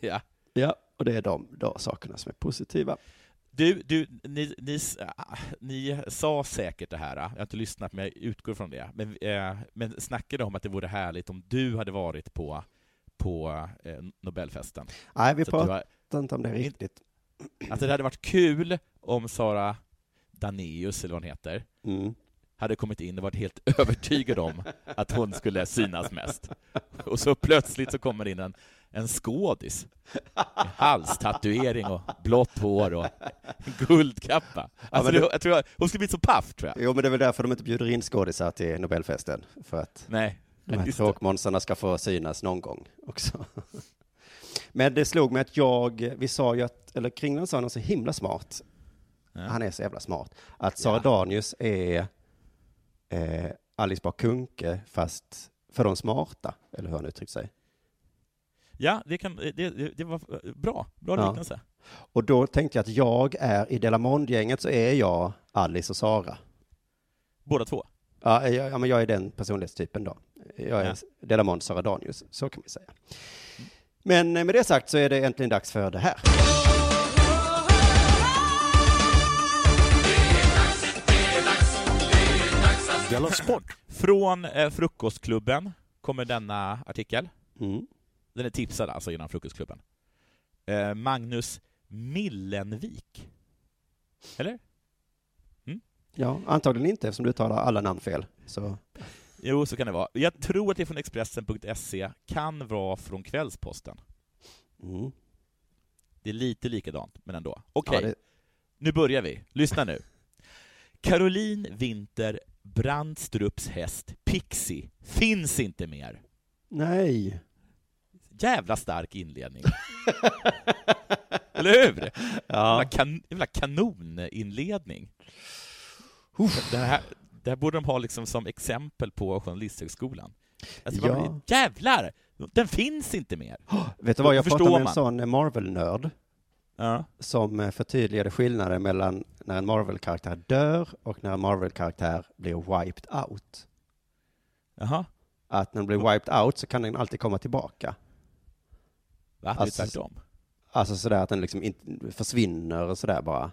[SPEAKER 10] Ja.
[SPEAKER 9] Ja, och det är de då sakerna som är positiva.
[SPEAKER 10] Du, du ni, ni, ah, ni sa säkert det här, jag har inte lyssnat men jag utgår från det, men, eh, men snackade om att det vore härligt om du hade varit på, på eh, Nobelfesten.
[SPEAKER 9] Nej, vi pratar
[SPEAKER 10] har-
[SPEAKER 9] inte om det riktigt.
[SPEAKER 10] Alltså det hade varit kul om Sara Daneus, eller vad hon heter,
[SPEAKER 9] Mm.
[SPEAKER 10] hade kommit in och varit helt *laughs* övertygad om att hon skulle synas mest. Och så plötsligt så kommer in en, en skådis. Halstatuering och blått hår och guldkappa. Alltså det,
[SPEAKER 9] det-
[SPEAKER 10] jag tror jag, hon skulle bli så paff, tror jag.
[SPEAKER 9] Jo, men det är väl därför de inte bjuder in skådisar till Nobelfesten. För att
[SPEAKER 10] Nej,
[SPEAKER 9] de här tråkmånsarna ska få synas någon gång också. *laughs* Men det slog mig att jag, vi sa ju att, eller Kringlan sa något så himla smart.
[SPEAKER 10] Ja.
[SPEAKER 9] Han är så jävla smart. Att Sara
[SPEAKER 10] Ja.
[SPEAKER 9] Danius är eh, Alice Bah Kuhnke fast för de smarta, eller hur han uttryckt sig.
[SPEAKER 10] Ja, det, kan, det, det, det var eh, bra. Bra
[SPEAKER 9] Ja.
[SPEAKER 10] liknelse.
[SPEAKER 9] Och då tänkte jag att jag är, i Delamond-gänget så är jag Alice och Sara.
[SPEAKER 10] Båda två.
[SPEAKER 9] Ja, jag, ja men jag är den personlighetstypen då. Jag är
[SPEAKER 10] Ja.
[SPEAKER 9] Delamond Sara Danius, så kan vi säga. Men eh, med det sagt så är det äntligen dags för det här.
[SPEAKER 3] Della Sport.
[SPEAKER 10] Från eh, Frukostklubben kommer denna artikel.
[SPEAKER 9] Mm.
[SPEAKER 10] Den är tipsad alltså genom Frukostklubben. Eh, Magnus Millenvik. Eller?
[SPEAKER 9] Ja, antagligen inte eftersom du talar alla namn fel. Så,
[SPEAKER 10] Jo, så kan det vara. Jag tror att det är från Expressen.se, kan vara från Kvällsposten.
[SPEAKER 9] mm.
[SPEAKER 10] Det är lite likadant, men ändå. Okej,
[SPEAKER 9] ja, det,
[SPEAKER 10] nu börjar vi. Lyssna nu. Caroline Winter Brandstrups häst Pixie finns inte mer.
[SPEAKER 9] nej.
[SPEAKER 10] Jävla stark inledning. *laughs* Eller hur?
[SPEAKER 9] Ja.
[SPEAKER 10] Jävla, kan, jävla kanoninledning. Det här, det här borde de ha liksom som exempel på Journalisthögskolan. Alltså,
[SPEAKER 9] Ja.
[SPEAKER 10] man, jävlar! Den finns inte mer. *gasps*
[SPEAKER 9] Vet du vad, jag pratade med en sån Marvel-nörd
[SPEAKER 10] Ja.
[SPEAKER 9] som eh, förtydligade skillnaden mellan när en Marvel-karaktär dör och när en Marvel-karaktär blir wiped out.
[SPEAKER 10] Jaha.
[SPEAKER 9] Att när den blir wiped out så kan den alltid komma tillbaka.
[SPEAKER 10] Va? Det är
[SPEAKER 9] Alltså,
[SPEAKER 10] tvärtom.
[SPEAKER 9] Alltså sådär att den liksom försvinner och sådär bara.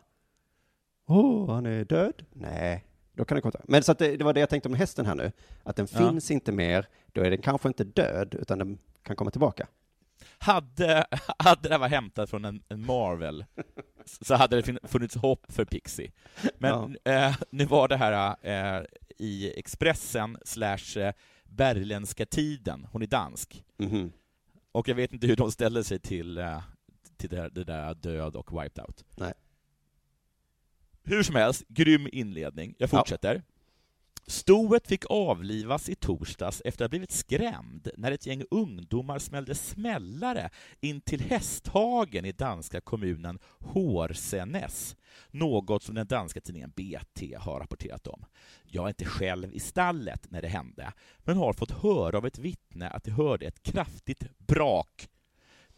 [SPEAKER 9] Åh, han är död? Nej, då kan den tillbaka. Men så att det, det var det jag tänkte om hästen här nu. Att den
[SPEAKER 10] Ja.
[SPEAKER 9] finns inte mer, då är den kanske inte död, utan den kan komma tillbaka.
[SPEAKER 10] Hade, *laughs* hade det här varit hämtat från en, en Marvel så hade det funnits hopp för Pixie. Men eh, nu var det här eh, i Expressen slash eh, Berländska Tiden, hon är dansk.
[SPEAKER 9] Mhm.
[SPEAKER 10] Och jag vet inte hur de ställer sig till, eh, till det, där, det där död och wiped out.
[SPEAKER 9] Nej.
[SPEAKER 10] Hur som helst, grym inledning. Jag
[SPEAKER 9] Ja.
[SPEAKER 10] fortsätter. Stoet fick avlivas i torsdags efter att ha blivit skrämd när ett gäng ungdomar smällde smällare in till hästhagen i danska kommunen Hårsenäs, något som den danska tidningen BT har rapporterat om. Jag är inte själv i stallet när det hände, men har fått höra av ett vittne att de hörde ett kraftigt brak.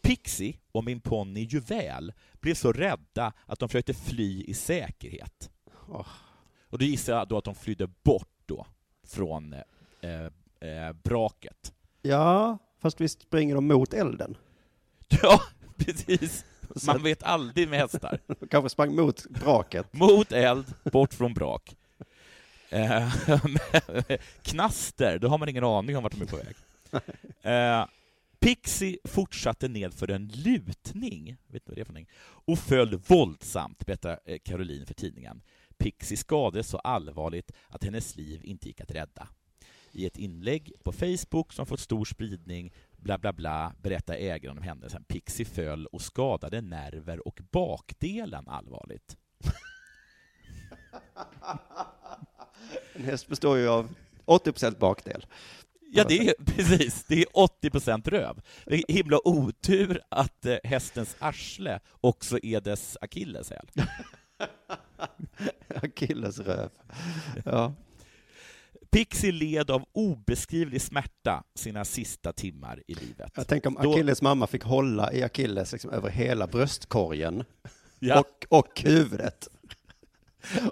[SPEAKER 10] Pixie och min ponny Juvel blev så rädda att de försökte fly i säkerhet.
[SPEAKER 9] Åh.
[SPEAKER 10] Och då gissar jag då att de flydde bort då från eh, eh, braket.
[SPEAKER 9] Ja, fast visst springer de mot elden? *laughs*
[SPEAKER 10] Ja, precis. Man vet aldrig med hästar. *laughs*
[SPEAKER 9] De kanske sprang mot braket.
[SPEAKER 10] Mot eld, bort från brak. Eh, *laughs* Knaster, då har man ingen aning om vart de är på väg. Eh, Pixie fortsatte ned för en lutning, vet vad det är för någonting, och föll våldsamt, berättar eh, Caroline för tidningen. Pixie skadades så allvarligt att hennes liv inte gick att rädda. I ett inlägg på Facebook som fått stor spridning, bla bla bla, berättar ägaren om händelsen. Pixie föll och skadade nerver och bakdelen allvarligt. *laughs*
[SPEAKER 9] En häst består ju av 80% bakdel.
[SPEAKER 10] Ja, det är *laughs* precis. Det är 80 procent röv. Det är himla otur att eh, hästens arsle också är dess akilleshäl. *laughs*
[SPEAKER 9] Akillesröv. Ja.
[SPEAKER 10] Pixie led av obeskrivlig smärta sina sista timmar i livet.
[SPEAKER 9] Jag tänker om
[SPEAKER 10] Då-
[SPEAKER 9] Akilles mamma fick hålla i Akilles liksom över hela bröstkorgen
[SPEAKER 10] Ja.
[SPEAKER 9] och, och huvudet.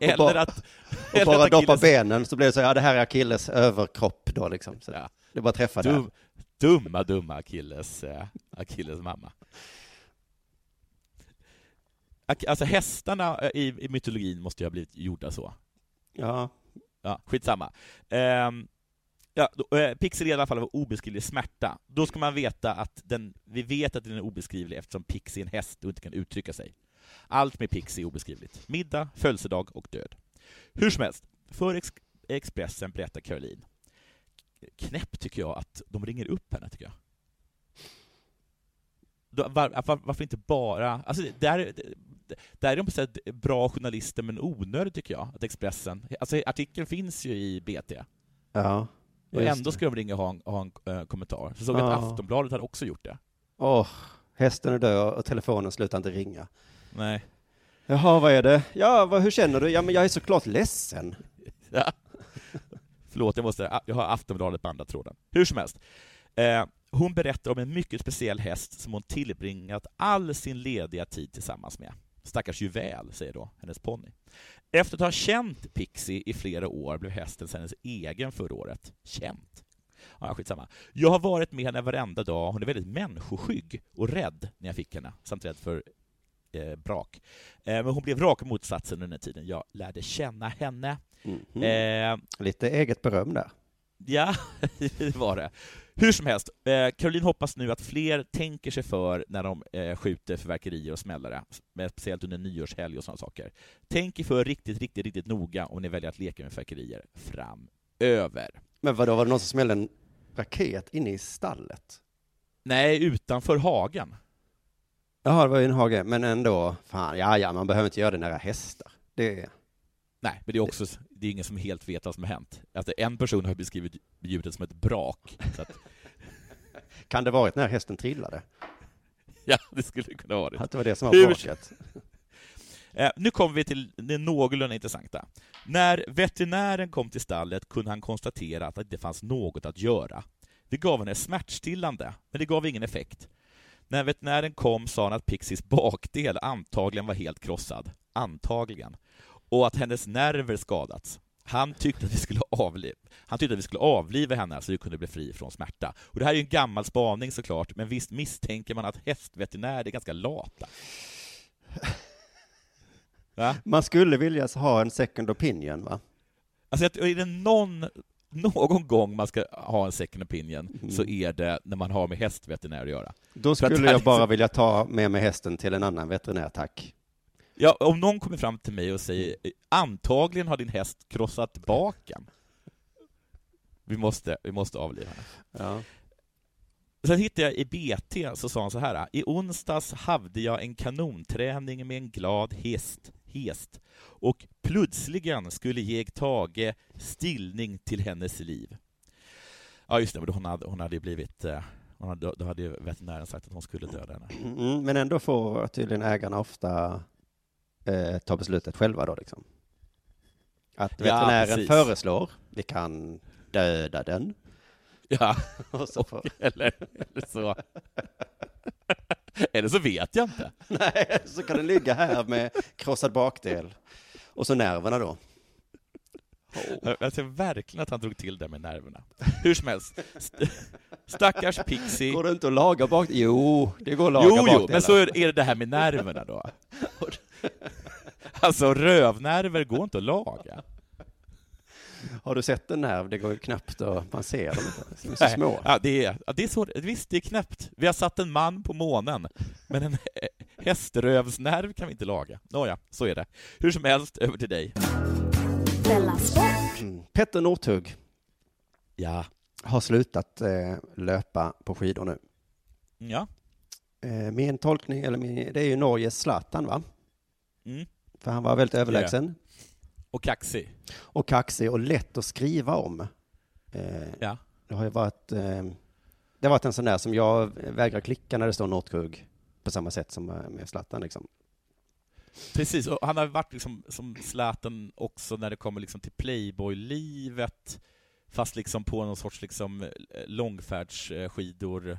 [SPEAKER 10] Eller
[SPEAKER 9] bara-
[SPEAKER 10] att...
[SPEAKER 9] Och bara
[SPEAKER 10] att
[SPEAKER 9] doppa benen så blir det så, ja det här är Akilles överkropp då liksom. Så
[SPEAKER 10] Ja.
[SPEAKER 9] Det bara att träffa där.
[SPEAKER 10] Dum, dumma, dumma Achilles, eh, Achilles mamma. Alltså hästarna eh, i, i mytologin måste ju ha blivit gjorda så.
[SPEAKER 9] Ja.
[SPEAKER 10] Ja, skitsamma. Ehm, ja, då, eh, Pixie led i alla fall av obeskrivlig smärta. Då ska man veta att den, vi vet att den är obeskrivlig eftersom Pixie är en häst och inte kan uttrycka sig. Allt med Pixie är obeskrivligt. Middag, födelsedag och död. Hur som helst, för Ex- Expressen berättar Caroline. Knäpp tycker jag att de ringer upp henne, tycker jag. Var, var, varför inte bara... Alltså, där, där är de på sätt bra journalister, men onödigt tycker jag, att Expressen... Alltså, artikeln finns ju i BT,
[SPEAKER 9] Ja.
[SPEAKER 10] och ändå ska de ringa och ha en, ha en eh, kommentar. Så såg
[SPEAKER 9] Ja.
[SPEAKER 10] att Aftonbladet hade också gjort det.
[SPEAKER 9] Åh, hästen är död och telefonen slutar inte ringa.
[SPEAKER 10] Nej.
[SPEAKER 9] Jaha, vad är det? Ja, vad, hur känner du? Ja, men jag är såklart ledsen.
[SPEAKER 10] Ja. Förlåt, jag, måste, jag har Aftonbladet på andra tråden. Hur som helst. Eh, hon berättar om en mycket speciell häst som hon tillbringat all sin lediga tid tillsammans med. Stackars juvel, säger då hennes ponny. Efter att ha känt Pixie i flera år blev hästen hennes egen förra året. Känt? Ja, skitsamma. Jag har varit med henne varenda dag. Hon är väldigt människoskygg och rädd när jag fick henne, samt rädd för eh, brak. Eh, men hon blev raka motsatsen under den tiden jag lärde känna henne.
[SPEAKER 9] Mhm.
[SPEAKER 10] Eh,
[SPEAKER 9] Lite eget beröm där.
[SPEAKER 10] Ja, *laughs* det var det. Hur som helst, eh, Caroline hoppas nu att fler tänker sig för när de eh, skjuter fyrverkerier och smällare, speciellt under nyårshelg och sådana saker. Tänk er för riktigt, riktigt, riktigt noga om ni väljer att leka med fyrverkerier framöver.
[SPEAKER 9] Men vadå, var det någon som smällde en raket inne i stallet?
[SPEAKER 10] Nej, utanför hagen.
[SPEAKER 9] Jaha, det var ju en hage, men ändå, fan, ja, ja, man behöver inte göra det nära hästar. Det,
[SPEAKER 10] Nej, men det är också det är ingen som helt vet vad som har hänt. Alltså, en person har beskrivit ljudet som ett brak. Att, *laughs*
[SPEAKER 9] kan det varit när hästen trillade? *laughs*
[SPEAKER 10] ja, det skulle det kunna vara.
[SPEAKER 9] Att det var det som var
[SPEAKER 10] Hur-
[SPEAKER 9] braket? *laughs*
[SPEAKER 10] Eh, nu kommer vi till det någorlunda intressanta. När veterinären kom till stallet kunde han konstatera att det fanns något att göra. Vi gav henne smärtstillande, men det gav ingen effekt. När veterinären kom sa han att Pixies bakdel antagligen var helt krossad. Antagligen. Och att hennes nerver skadats. Han tyckte att vi skulle avliva, han tyckte att vi skulle avliva henne så vi kunde bli fri från smärta. Och det här är ju en gammal spaning såklart, men visst misstänker man att hästveterinärer är ganska lata. Va?
[SPEAKER 9] Man skulle vilja ha en second opinion, va?
[SPEAKER 10] Alltså, är det någon, någon gång man ska ha en second opinion
[SPEAKER 9] Mm.
[SPEAKER 10] så är det när man har med hästveterinär att göra.
[SPEAKER 9] Då skulle jag bara
[SPEAKER 10] liksom-
[SPEAKER 9] vilja ta med mig hästen till en annan veterinär, tack.
[SPEAKER 10] Ja, om någon kommer fram till mig och säger antagligen har din häst krossat baken. Vi måste, vi måste avliva henne.
[SPEAKER 9] Ja.
[SPEAKER 10] Sen hittade jag i BT, så sa han så här. I onsdags hade jag en kanonträning med en glad häst, häst och plötsligen skulle jag tage stillning till hennes liv. Ja, just det, hon hade, hon hade blivit... eh, Hon hade, då hade ju veterinären sagt att hon skulle döda henne.
[SPEAKER 9] Mm, men ändå får tydligen ägarna ofta eh, ta beslutet själva då, liksom. Att
[SPEAKER 10] Ja,
[SPEAKER 9] veterinären
[SPEAKER 10] precis.
[SPEAKER 9] föreslår, vi kan döda den.
[SPEAKER 10] Ja, *laughs*
[SPEAKER 9] Och så får,
[SPEAKER 10] eller, eller så... *laughs* Eller så vet jag inte. *laughs*
[SPEAKER 9] nej, så kan den ligga här med krossad bakdel. Och så nerverna då.
[SPEAKER 10] Jag jag ser verkligen att han drog till det med nerverna. Hur som helst, st- stackars Pixie.
[SPEAKER 9] Går det inte att laga bak? Jo, det går att laga
[SPEAKER 10] Jo, jo,
[SPEAKER 9] bakdelar.
[SPEAKER 10] men så är är det det här med nerverna då. *laughs* Alltså rövnerver går inte att laga.
[SPEAKER 9] Har du sett en nerv? Det går ju knappt att man ser dem inte. De är så små.
[SPEAKER 10] Ja, det är, det är så, visst, det är knäppt. Vi har satt en man på månen, men en *laughs* häströvsnerv kan vi inte laga. Nåja, så är det. Hur som helst, över till dig.
[SPEAKER 9] Mm. Petter Northug
[SPEAKER 10] Ja.
[SPEAKER 9] har slutat eh, löpa på skidor nu.
[SPEAKER 10] Ja.
[SPEAKER 9] Eh, min tolkning, eller min, det är ju Norges Zlatan va?
[SPEAKER 10] Mm.
[SPEAKER 9] För han var väldigt överlägsen.
[SPEAKER 10] Och kaxig.
[SPEAKER 9] Och kaxig och lätt att skriva om. Eh,
[SPEAKER 10] Ja.
[SPEAKER 9] det har ju varit, eh, det har varit en sån där som jag vägrar klicka när det står Northug på samma sätt som eh, med Zlatan liksom.
[SPEAKER 10] Precis, och han har varit liksom som Zlatan också när det kommer liksom till Playboy-livet, fast liksom på någon sorts liksom långfärdsskidor.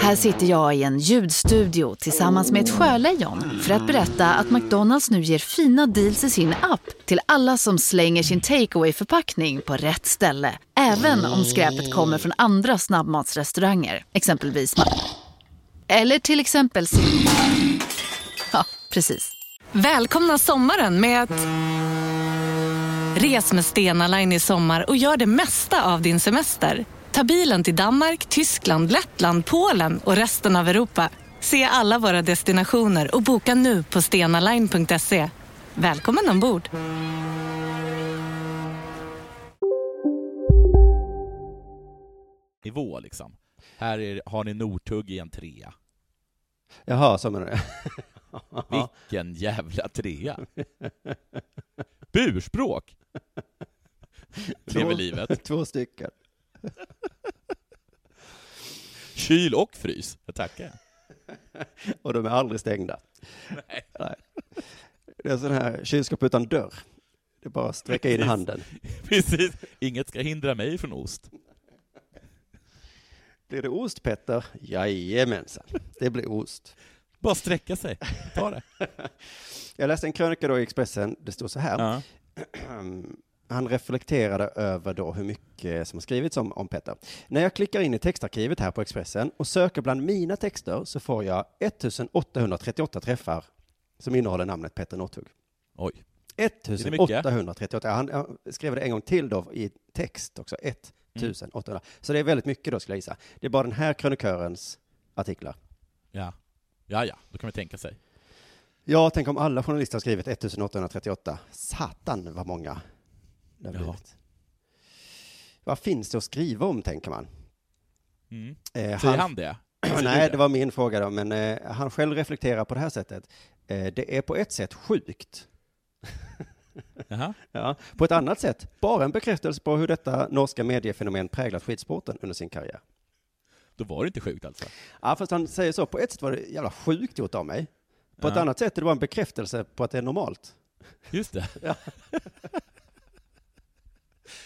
[SPEAKER 11] Här sitter jag i en ljudstudio tillsammans med ett sjölejon för att berätta att McDonalds nu ger fina deals i sin app till alla som slänger sin takeaway förpackning på rätt ställe. Även om skräpet kommer från andra snabbmatsrestauranger, exempelvis Eller till exempel Ja, precis.
[SPEAKER 12] Välkomna sommaren med att... Res med Stena Line i sommar och gör det mesta av din semester. Ta bilen till Danmark, Tyskland, Lettland, Polen och resten av Europa. Se alla våra destinationer och boka nu på stenaline.se. Välkommen ombord!
[SPEAKER 10] nivå liksom. Här är, har ni Northug i en trea.
[SPEAKER 9] Jaha, så menar du? *laughs*
[SPEAKER 10] Vilken jävla trea! Burspråk? Lever livet.
[SPEAKER 9] Två stycken. *laughs*
[SPEAKER 10] Kyl och frys. Jag tackar. *laughs*
[SPEAKER 9] Och de är aldrig stängda. Nej. Det är sån här kylskåp utan dörr. Det är bara att sträcka in handen. *laughs*
[SPEAKER 10] Precis. Inget ska hindra mig från ost.
[SPEAKER 9] Blir det ost, Petter? Jajamensan, det blir ost.
[SPEAKER 10] Bara sträcka sig. Ta det.
[SPEAKER 9] Jag läste en krönika då i Expressen, det stod så här.
[SPEAKER 10] Ja. *clears throat*
[SPEAKER 9] Han reflekterade över då hur mycket som har skrivits om, om Petter. När jag klickar in i textarkivet här på Expressen och söker bland mina texter så får jag 1838 träffar som innehåller namnet Petter Northug.
[SPEAKER 10] Oj. Det är mycket.
[SPEAKER 9] 1838. Han, han skrev det en gång till då i text också. 1800. Så det är väldigt mycket då skulle jag gissa. Det är bara den här krönikörens artiklar.
[SPEAKER 10] Ja. Ja, ja. Då kan man tänka sig.
[SPEAKER 9] Ja, tänk om alla journalister har skrivit 1838. Satan vad många det har blivit. Vad finns det att skriva om, tänker man?
[SPEAKER 10] Mm.
[SPEAKER 9] Eh,
[SPEAKER 10] Säger han det? *clears throat*
[SPEAKER 9] Nej, det var min fråga då, men eh, han själv reflekterar på det här sättet. Eh, det är på ett sätt sjukt. *laughs* Ja, på ett annat sätt, bara en bekräftelse på hur detta norska mediefenomen präglat skidsporten under sin karriär.
[SPEAKER 10] Då var det inte sjukt alltså?
[SPEAKER 9] Ja, fast han säger så, på ett sätt var det jävla sjukt gjort av mig. På ett
[SPEAKER 10] Ja.
[SPEAKER 9] annat sätt är det bara en bekräftelse på att det är normalt.
[SPEAKER 10] Just det.
[SPEAKER 9] Ja. *laughs*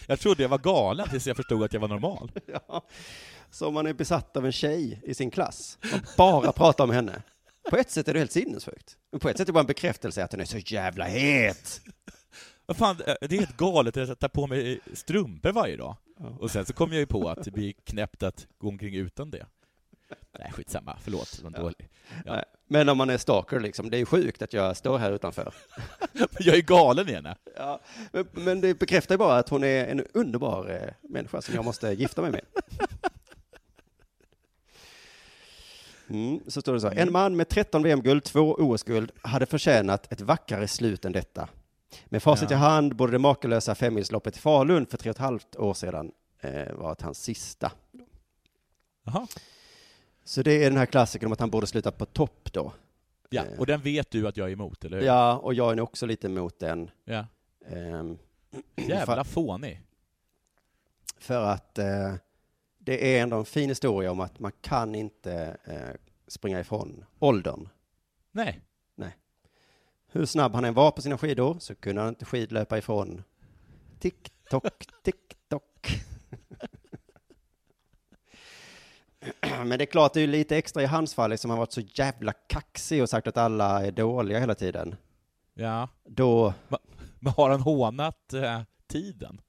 [SPEAKER 10] Jag trodde jag var galen tills jag förstod att jag var normal. *laughs*
[SPEAKER 9] Ja. Så om man är besatt av en tjej i sin klass och bara pratar om henne. På ett sätt är det helt sinnessjukt. Men på ett sätt är det bara en bekräftelse att hon är så jävla het.
[SPEAKER 10] Vad fan, eh, det är helt galet att jag tar på mig strumpor varje dag. Och sen så kom jag ju på att det blir knäppt att gå omkring utan det. Nej, skitsamma. Förlåt, det var en dålig. Ja.
[SPEAKER 9] Men om man är stalker liksom, det är sjukt att jag står här utanför. *laughs*
[SPEAKER 10] Jag är galen i henne.
[SPEAKER 9] Ja, men, men det bekräftar ju bara att hon är en underbar eh, människa som jag måste gifta mig med. Mm, så står det så. En man med 13 VM-guld, två OS-guld, hade förtjänat ett vackrare slut än detta. Med facit i
[SPEAKER 10] Ja.
[SPEAKER 9] hand borde det makalösa femmilsloppet i Falun för tre och ett halvt år sedan eh, varit hans sista.
[SPEAKER 10] Jaha.
[SPEAKER 9] Så det är den här klassikern om att han borde sluta på topp då.
[SPEAKER 10] Ja, och den vet du att jag är emot, eller hur?
[SPEAKER 9] Ja, och jag är nog också lite emot den.
[SPEAKER 10] Ja.
[SPEAKER 9] Ehm,
[SPEAKER 10] Jävla
[SPEAKER 9] för,
[SPEAKER 10] fånig.
[SPEAKER 9] för att eh, det är ändå en fin historia om att man kan inte eh, springa ifrån åldern.
[SPEAKER 10] Nej.
[SPEAKER 9] Nej. Hur snabb han än var på sina skidor så kunde han inte skidlöpa ifrån tick-tock, tick-tock. Men det är klart, det är ju lite extra i hans fall, liksom han varit så jävla kaxig och sagt att alla är dåliga hela tiden.
[SPEAKER 10] Ja.
[SPEAKER 9] Då,
[SPEAKER 10] Men har han hånat eh, tiden?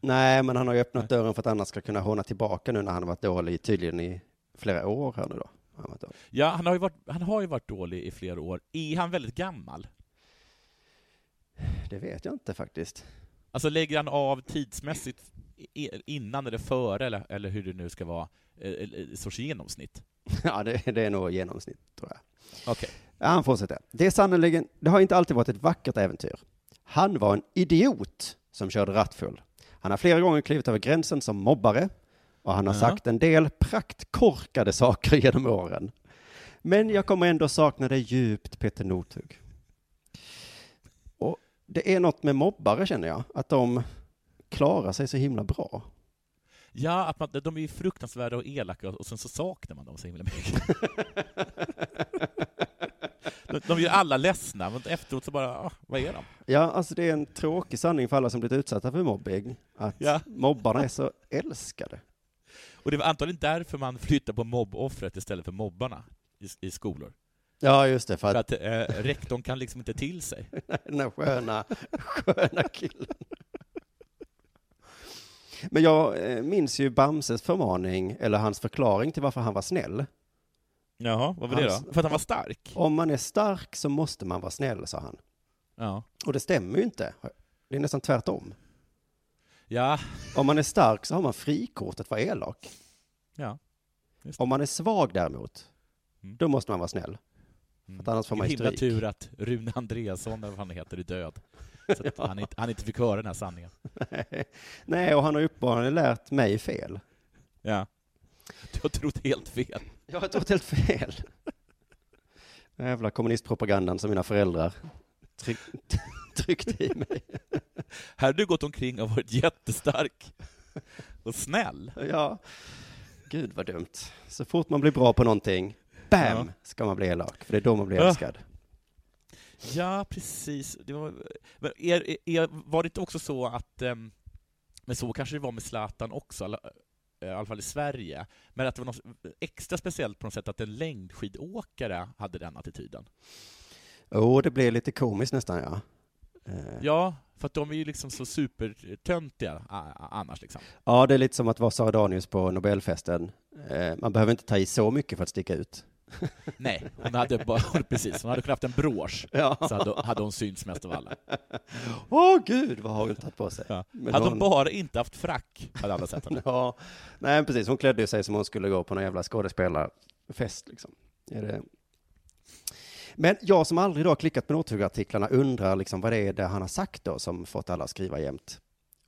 [SPEAKER 9] nej, men han har ju öppnat dörren för att andra ska kunna håna tillbaka nu när han har varit dålig tydligen i flera år här nu då. Han.
[SPEAKER 10] Ja, han har, ju varit, han har ju varit dålig i flera år. Är han väldigt gammal?
[SPEAKER 9] Det vet jag inte faktiskt.
[SPEAKER 10] Alltså lägger han av tidsmässigt innan eller före, eller, eller hur det nu ska vara, eh, eh, sorts genomsnitt? *laughs*
[SPEAKER 9] Ja, det, det är nog genomsnitt, tror jag.
[SPEAKER 10] Okej.
[SPEAKER 9] Ja, han fortsätter. Det är sannerligen, det har inte alltid varit ett vackert äventyr. Han var en idiot som körde rattfull. Han har flera gånger klivit över gränsen som mobbare och han har
[SPEAKER 10] Ja.
[SPEAKER 9] sagt en del praktkorkade saker *laughs* genom åren. Men jag kommer ändå sakna dig djupt, Peter Northug. Och det är något med mobbare, känner jag, att de klarar sig så himla bra.
[SPEAKER 10] Ja, att man, de är ju fruktansvärda och elaka och sen så saknar man dem så himla mycket. *laughs* de, de är ju alla ledsna, men efteråt så bara, ah, vad är de?
[SPEAKER 9] Ja, alltså det är en tråkig sanning för alla som blivit utsatta för mobbing, att
[SPEAKER 10] Ja.
[SPEAKER 9] mobbarna är så älskade.
[SPEAKER 10] Och det var antagligen därför man flyttade på mobboffret istället för mobbarna i, i skolor.
[SPEAKER 9] Ja, just det, för
[SPEAKER 10] För
[SPEAKER 9] att
[SPEAKER 10] att eh, rektorn kan liksom inte till sig. *laughs*
[SPEAKER 9] den här sköna, sköna killen. Men jag eh, minns ju Bamses förmaning, eller hans förklaring till varför han var snäll.
[SPEAKER 10] Jaha, vad var det
[SPEAKER 9] Hans-
[SPEAKER 10] då? För att han var stark?
[SPEAKER 9] Om man är stark så måste man vara snäll, sa han.
[SPEAKER 10] Ja.
[SPEAKER 9] Och det stämmer ju inte. Det är nästan tvärtom.
[SPEAKER 10] Ja,
[SPEAKER 9] Om man är stark så har man frikort att vara elak.
[SPEAKER 10] ja.
[SPEAKER 9] Om man är svag däremot,
[SPEAKER 10] Mm.
[SPEAKER 9] då måste man vara snäll. För att annars får man ju
[SPEAKER 10] Himla
[SPEAKER 9] stryk.
[SPEAKER 10] tur att Rune Andreasson, eller vad han heter, är död. *laughs* Så att han, inte, han inte fick höra den här sanningen.
[SPEAKER 9] Nej, och han har uppenbarligen lärt mig fel.
[SPEAKER 10] Ja. Du har trott helt fel.
[SPEAKER 9] Jag har trott helt fel. Den jävla kommunistpropagandan som mina föräldrar tryck, *laughs* tryckte i mig.
[SPEAKER 10] Här har du gått omkring och varit jättestark och snäll.
[SPEAKER 9] Ja, gud vad dumt. Så fort man blir bra på någonting, bam,
[SPEAKER 10] Ja.
[SPEAKER 9] ska man bli elak, för det är då man blir
[SPEAKER 10] Ja.
[SPEAKER 9] älskad.
[SPEAKER 10] Ja, precis. Det var, men är, är, var det inte också så att, ehm, men så kanske det var med Zlatan också, eh, i alla fall i Sverige, men att det var något extra speciellt på något sätt att en längdskidåkare hade den attityden?
[SPEAKER 9] Jo, det blir lite komiskt nästan, ja. Eh,
[SPEAKER 10] Ja, för att de är ju liksom så supertöntiga annars liksom.
[SPEAKER 9] Ja, det är lite som att vara Sara Danius på Nobelfesten. Eh, Man behöver inte ta i så mycket för att sticka ut. *laughs*
[SPEAKER 10] Nej, hon hade bara, *laughs* precis, hon hade kunnat haft en brosch,
[SPEAKER 9] Ja.
[SPEAKER 10] så hade, hade hon synts mest av alla. *laughs*
[SPEAKER 9] Åh gud, vad har hon tagit på sig?
[SPEAKER 10] Ja. Hade
[SPEAKER 9] hon-
[SPEAKER 10] hon bara inte haft frack, hade alla sett henne.
[SPEAKER 9] Ja, nej precis. Hon klädde sig som hon skulle gå på någon jävla skådespelarfest liksom. Är det... Men jag som aldrig då har klickat på Northug-artiklarna undrar liksom vad det är det han har sagt då som fått alla att skriva jämt.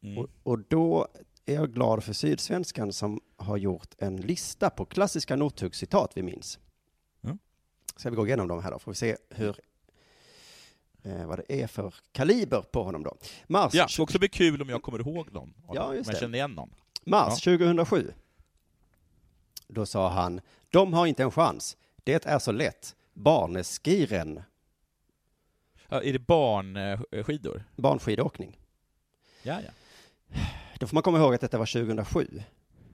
[SPEAKER 10] Mm.
[SPEAKER 9] Och, och då är jag glad för Sydsvenskan som har gjort en lista på klassiska Northug-citat vi minns. Ska vi gå igenom dem här då, får vi se hur eh, vad det är för kaliber på honom då. Mars,
[SPEAKER 10] Ja, det ska också bli kul om jag kommer ihåg av
[SPEAKER 9] Ja,
[SPEAKER 10] dem,
[SPEAKER 9] just
[SPEAKER 10] jag känner igen någon.
[SPEAKER 9] Mars 2007. Då sa han, de har inte en chans. Det är så lätt. Barneskiren,
[SPEAKER 10] Ja, är det barnskidor?
[SPEAKER 9] barnskidåkning.
[SPEAKER 10] Ja, ja.
[SPEAKER 9] Då får man komma ihåg att detta var 2007.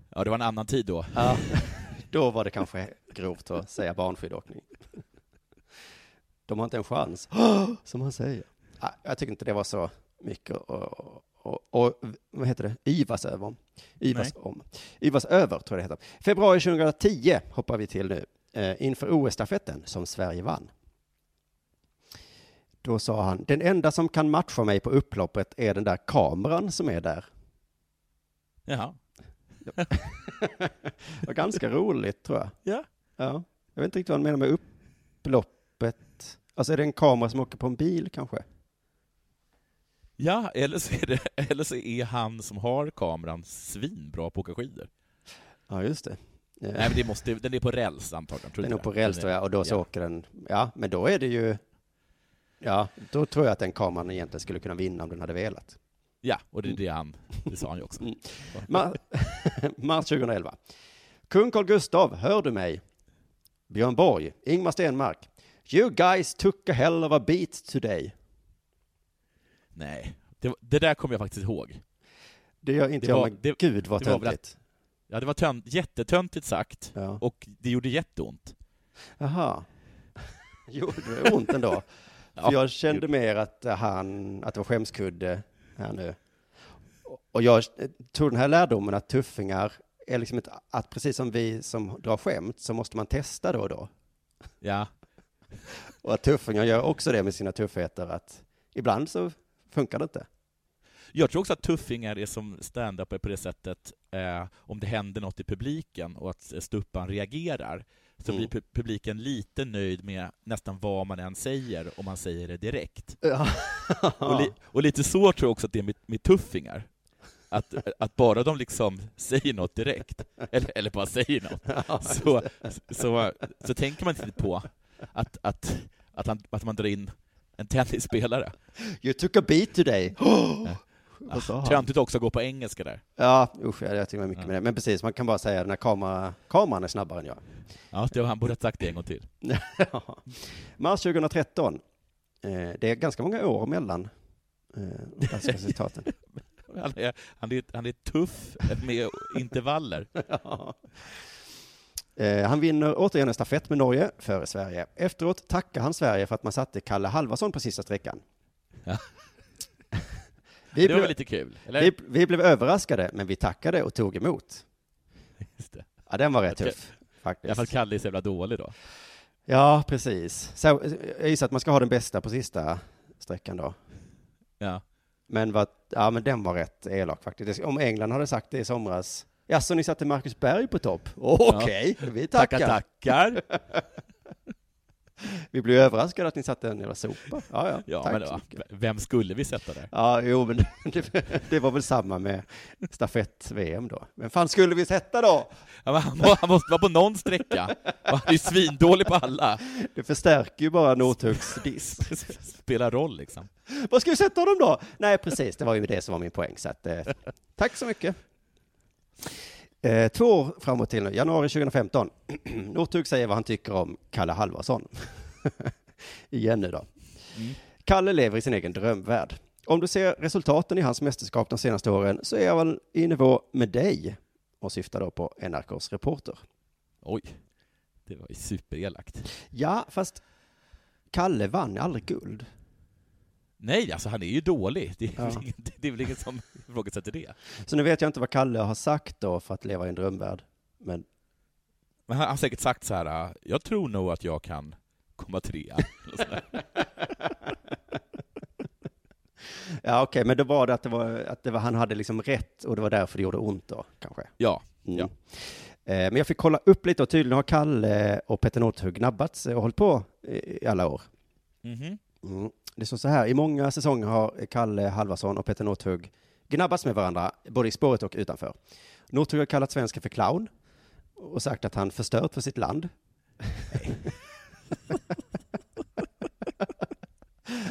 [SPEAKER 10] Ja, det var en annan tid då.
[SPEAKER 9] Ja, *laughs* då var det kanske grovt att säga barnskidåkning. De har inte en chans, *gasps* som han säger. Ja, Jag tycker inte det var så mycket och, och, och vad heter det, yvas över. Yvas
[SPEAKER 10] Nej.
[SPEAKER 9] om. Yvas över, tror jag det heter. Februari 2010 hoppar vi till nu, eh, inför OS-stafetten som Sverige vann. Då sa han, den enda som kan matcha mig på upploppet är den där kameran som är där.
[SPEAKER 10] Jaha. *laughs*
[SPEAKER 9] Det var ganska roligt, tror jag.
[SPEAKER 10] Ja.
[SPEAKER 9] Ja. Jag vet inte riktigt vad han menar med upploppet. Alltså är det en kamera som åker på en bil kanske?
[SPEAKER 10] Ja, eller så, är det, *laughs* eller så är han som har kameran svinbra på att åka skidor.
[SPEAKER 9] Ja, just det.
[SPEAKER 10] Nej, men det måste, den är på räls antagligen. Tror
[SPEAKER 9] Den är på räls tror jag, och då så
[SPEAKER 10] ja.
[SPEAKER 9] åker den, ja, men då är det ju, ja, då tror jag att den kameran egentligen skulle kunna vinna om den hade velat.
[SPEAKER 10] Ja, och det är det han, det sa han ju också.
[SPEAKER 9] Mm. Ma- *laughs* Mars 2011. Kung Carl Gustav, hör du mig? Björn Borg, Ingmar Stenmark. You guys took a hell of a beat today.
[SPEAKER 10] Nej, det, det där kommer jag faktiskt ihåg.
[SPEAKER 9] Det gör inte
[SPEAKER 10] Det
[SPEAKER 9] jag,
[SPEAKER 10] var-
[SPEAKER 9] men
[SPEAKER 10] det-
[SPEAKER 9] gud vad
[SPEAKER 10] det var väl
[SPEAKER 9] töntigt.
[SPEAKER 10] Ja, det var tönt, jättetöntigt sagt,
[SPEAKER 9] Ja.
[SPEAKER 10] och det gjorde jätteont.
[SPEAKER 9] Jaha. *laughs* Gjorde det ont ändå?
[SPEAKER 10] Ja,
[SPEAKER 9] För jag kände mer att han, att det var skämskudde här nu. Och jag tog den här lärdomen att tuffingar är liksom ett, att precis som vi som drar skämt så måste man testa då och då.
[SPEAKER 10] Ja,
[SPEAKER 9] Och att tuffingar gör också det med sina tuffheter att ibland så funkar det inte.
[SPEAKER 10] Jag tror också att tuffingar är som stand-up på det sättet, eh, om det händer något i publiken och att stuppan reagerar, så
[SPEAKER 9] Mm.
[SPEAKER 10] blir pu- publiken lite nöjd med nästan vad man än säger, om man säger det direkt.
[SPEAKER 9] Ja.
[SPEAKER 10] Och, li- och lite så tror jag också att det är med, med tuffingar. Att, att bara de liksom säger något direkt, eller, eller bara säger något, så, så, så tänker man inte på att, att, att, han, att man drar in en tennisspelare.
[SPEAKER 9] You took a beat today. *gasps*
[SPEAKER 10] Töntigt också att gå på engelska där.
[SPEAKER 9] Ja, usch, jag, tycker mycket
[SPEAKER 10] Ja.
[SPEAKER 9] med det. Men precis, man kan bara säga den här kamera, kameran är snabbare än jag.
[SPEAKER 10] Ja, det var, han borde ha sagt det en gång till. *laughs*
[SPEAKER 9] Ja. Mars 2013. Eh, det är ganska många år mellan eh, klassiska citaten. *laughs*
[SPEAKER 10] Han är, han är, han är tuff med intervaller. *laughs*
[SPEAKER 9] Ja. Eh, han vinner återigen en stafett med Norge före Sverige. Efteråt tackar han Sverige för att man satte Kalle Halvarsson på sista sträckan.
[SPEAKER 10] Ja. *laughs*
[SPEAKER 9] Vi,
[SPEAKER 10] det var
[SPEAKER 9] blev,
[SPEAKER 10] lite kul?
[SPEAKER 9] Vi, vi blev överraskade, men vi tackade och tog emot.
[SPEAKER 10] Just det.
[SPEAKER 9] Ja, den var rätt
[SPEAKER 10] Okej.
[SPEAKER 9] tuff,
[SPEAKER 10] I alla fall
[SPEAKER 9] faktiskt.
[SPEAKER 10] Kalle är så jävla dålig då.
[SPEAKER 9] Ja, precis. Så, jag gissar att man ska ha den bästa på sista sträckan då.
[SPEAKER 10] Ja.
[SPEAKER 9] Men, vad, ja, men den var rätt elak faktiskt. Om England hade sagt det i somras. Ja, så ni satte Marcus Berg på topp? *laughs* Okej, vi tackar.
[SPEAKER 10] Tackar, tackar. *laughs*
[SPEAKER 9] Vi blev överraskade att ni satte en jävla sopa. Ja, ja.
[SPEAKER 10] Ja, men
[SPEAKER 9] mycket.
[SPEAKER 10] vem skulle vi sätta där?
[SPEAKER 9] Ja, jo, men *laughs* det, det var väl samma med stafett-VM då. Vem fan skulle vi sätta då?
[SPEAKER 10] Ja, han, må- han måste vara på någon sträcka. Han är ju svindålig på alla.
[SPEAKER 9] Det förstärker ju bara Northugs diss.
[SPEAKER 10] Spelar roll liksom.
[SPEAKER 9] Vad ska vi sätta honom då? Nej, precis, det var ju det som var min poäng. Så att, eh, tack så mycket. Eh, två år framåt till nu, januari 2015. *clears throat* Northug säger vad han tycker om Kalle Halvarsson. *laughs* Igen nu då.
[SPEAKER 10] Mm.
[SPEAKER 9] Kalle lever i sin egen drömvärld. Om du ser resultaten i hans mästerskap de senaste åren så är jag väl i nivå med dig och syftar då på NRKs reporter.
[SPEAKER 10] Oj, det var ju superelakt.
[SPEAKER 9] Ja, fast Kalle vann aldrig guld.
[SPEAKER 10] Nej, alltså han är ju dålig. Det är,
[SPEAKER 9] Ja.
[SPEAKER 10] väl ingen, det är väl ingen som ifrågasätter det.
[SPEAKER 9] Så nu vet jag inte vad Kalle har sagt då för att leva i en drömvärld. Men
[SPEAKER 10] Men han har säkert sagt så här, jag tror nog att jag kan komma trea. *laughs*
[SPEAKER 9] Ja, okej, men då var det att, det var, att det var, han hade liksom rätt och det var därför det gjorde ont då, kanske?
[SPEAKER 10] Ja,
[SPEAKER 9] Mm.
[SPEAKER 10] ja.
[SPEAKER 9] Eh, Men jag fick kolla upp lite och tydligen har Kalle och Petter Northug gnabbats och hållit på i alla år.
[SPEAKER 10] Mhm.
[SPEAKER 9] Mm. Det står så här, i många säsonger har Kalle Halvarsson och Petter Northug gnabbats med varandra, både i spåret och utanför. Northug har kallat svensken för clown och sagt att han förstört för sitt land. *laughs*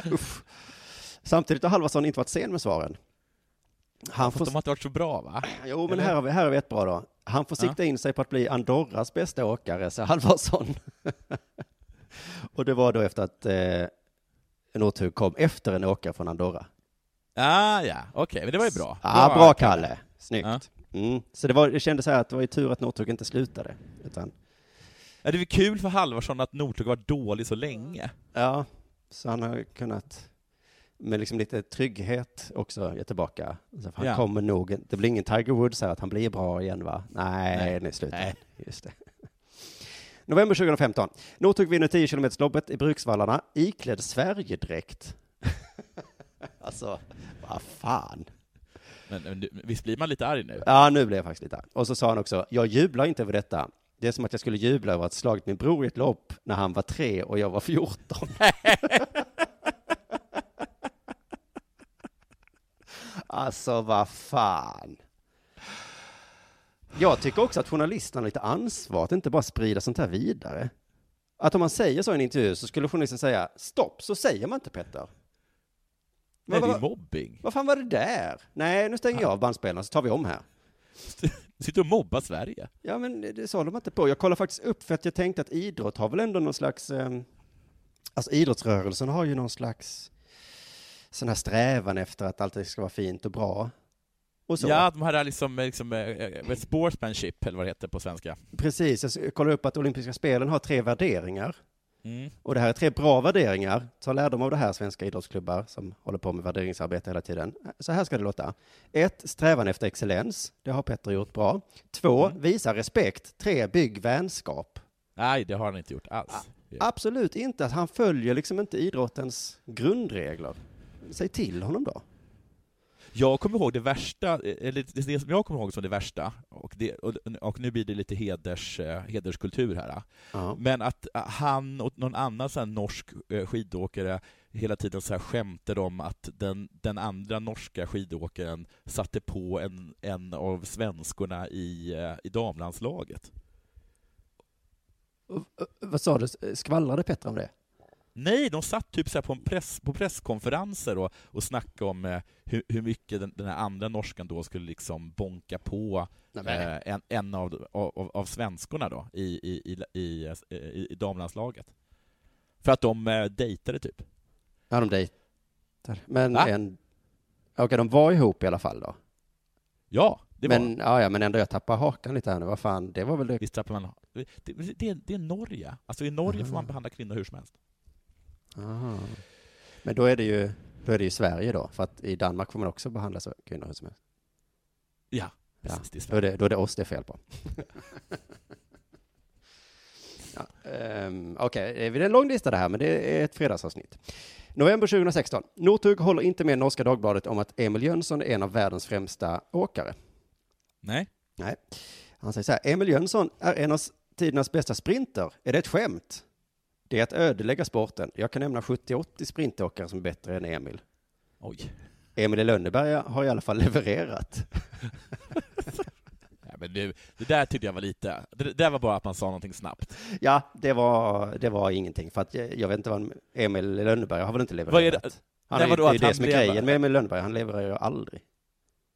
[SPEAKER 9] *laughs* Samtidigt har Halvarsson inte varit sen med svaren. Han får,
[SPEAKER 10] de har inte varit så bra va?
[SPEAKER 9] jo, men här har, vi, här har vi ett bra då. Han får
[SPEAKER 10] Ja.
[SPEAKER 9] sikta in sig på att bli Andorras bästa åkare, säger Halvarsson. *laughs* och det var då efter att eh, Northug kom efter en åkare från Andorra.
[SPEAKER 10] Ah, ja, okej, men det var ju bra.
[SPEAKER 9] Ja, bra Kalle. Snyggt.
[SPEAKER 10] Ja.
[SPEAKER 9] Mm. Så det, var, det kändes så här att det var ju tur att Northug inte slutade. Utan,
[SPEAKER 10] Ja, det väl kul för Halvarsson att Northug varit dålig så länge.
[SPEAKER 9] ja, så han har kunnat med liksom lite trygghet också ge tillbaka. Så han
[SPEAKER 10] Ja.
[SPEAKER 9] kommer nog, det blir ingen Tiger Woods här att han blir bra igen va? Nej,
[SPEAKER 10] Nej.
[SPEAKER 9] nu slutar
[SPEAKER 10] Nej.
[SPEAKER 9] Just det. November 2015. Northug vinner 10 km loppet i Bruksvallarna iklädd Sverigedräkt. *laughs* alltså, vad fan.
[SPEAKER 10] Men, men visst blir man lite arg nu?
[SPEAKER 9] Ja, nu blev jag faktiskt lite arg. Och så sa han också, jag jublar inte över detta. Det är som att jag skulle jubla över att slagit min bror i ett lopp när han var tre och jag var 14. *laughs* alltså, vad fan. Jag tycker också att journalisterna har lite ansvar att inte bara sprida sånt här vidare. Att om man säger så i en intervju så skulle journalisten säga stopp, så säger man inte Petter.
[SPEAKER 10] Nej, det är mobbing.
[SPEAKER 9] Vad fan var det där? Nej, nu stänger jag av bandspelaren så tar vi om här. *laughs*
[SPEAKER 10] Sitter och mobbar Sverige.
[SPEAKER 9] Ja, men det, håller man inte på. Jag kollar faktiskt upp för att jag tänkte att idrott har väl ändå någon slags, eh, alltså idrottsrörelsen har ju någon slags sån här strävan efter att allt ska vara fint och bra. Och så.
[SPEAKER 10] Ja, de är liksom, liksom eh, eh, sportsmanship, eller vad det heter på svenska.
[SPEAKER 9] Precis, jag kollar upp att olympiska spelen har tre värderingar.
[SPEAKER 10] Mm.
[SPEAKER 9] Och det här är tre bra värderingar. Ta lärdom av det här, svenska idrottsklubbar som håller på med värderingsarbete hela tiden. Så här ska det låta. Ett, strävan efter excellens. Det har Petter gjort bra. Två,
[SPEAKER 10] Mm.
[SPEAKER 9] visa respekt. Tre, bygg vänskap.
[SPEAKER 10] Nej, det har han inte gjort alls.
[SPEAKER 9] Absolut inte. Han följer liksom inte idrottens grundregler. Säg till honom då.
[SPEAKER 10] Jag kommer ihåg det värsta, eller det som jag kommer ihåg som det värsta, och, det, och, och nu blir det lite heders, eh, hederskultur här,
[SPEAKER 9] Ja.
[SPEAKER 10] men att eh, han och någon annan här norsk eh, skidåkare hela tiden så här skämtade om att den, den andra norska skidåkaren satte på en, en av svenskorna i, eh, i damlandslaget.
[SPEAKER 9] Vad sa du? Skvallrade Petter om det?
[SPEAKER 10] Nej, de satt typ så på, en press, på presskonferenser och, och snackade om eh, hur, hur mycket den, den här andra norskan då skulle liksom bonka på
[SPEAKER 9] men-
[SPEAKER 10] eh, en, en av, av, av svenskorna då i, i, i, i, i, i damlandslaget. För att de eh, dejtade typ.
[SPEAKER 9] Ja, de dejtar. Men
[SPEAKER 10] Va?
[SPEAKER 9] en... Okej, de var ihop i alla fall då?
[SPEAKER 10] Ja, det var
[SPEAKER 9] men, ja, ja, men ändå, jag tappar hakan lite här nu. Vad fan, det var väl det?
[SPEAKER 10] Visst tappar man... Det, det, det är Norge. Alltså i Norge får man behandla kvinnor hur som helst.
[SPEAKER 9] Aha. Men då är det ju, då är det ju Sverige då, för att i Danmark får man också behandla så kvinnor hur som helst.
[SPEAKER 10] Ja,
[SPEAKER 9] Ja,
[SPEAKER 10] precis. Det är
[SPEAKER 9] då, är det, då är det oss det är fel på. *laughs* ja, um, Okej, okay. det är en lång lista det här, men det är ett fredagsavsnitt. November 2016. Northug håller inte med Norska Dagbladet om att Emil Jönsson är en av världens främsta åkare.
[SPEAKER 10] Nej.
[SPEAKER 9] Nej. Han säger så här, Emil Jönsson är en av tidernas bästa sprinter. Är det ett skämt? Det är att ödelägga sporten. Jag kan nämna 70-80 sprintåkare som är bättre än Emil.
[SPEAKER 10] Oj.
[SPEAKER 9] Emil i Lönneberga har i alla fall levererat. *laughs*
[SPEAKER 10] Ja, men nu, det där tyckte jag var lite, det det där var bara att man sa någonting snabbt.
[SPEAKER 9] Ja, det var, det var ingenting. För att jag, jag vet inte vad Emil i Lönneberga har väl inte levererat.
[SPEAKER 10] Vad är det-
[SPEAKER 9] Han
[SPEAKER 10] Nej,
[SPEAKER 9] är, det är det
[SPEAKER 10] han
[SPEAKER 9] som är grejen med Emil Lönneberga. Han levererar ju aldrig.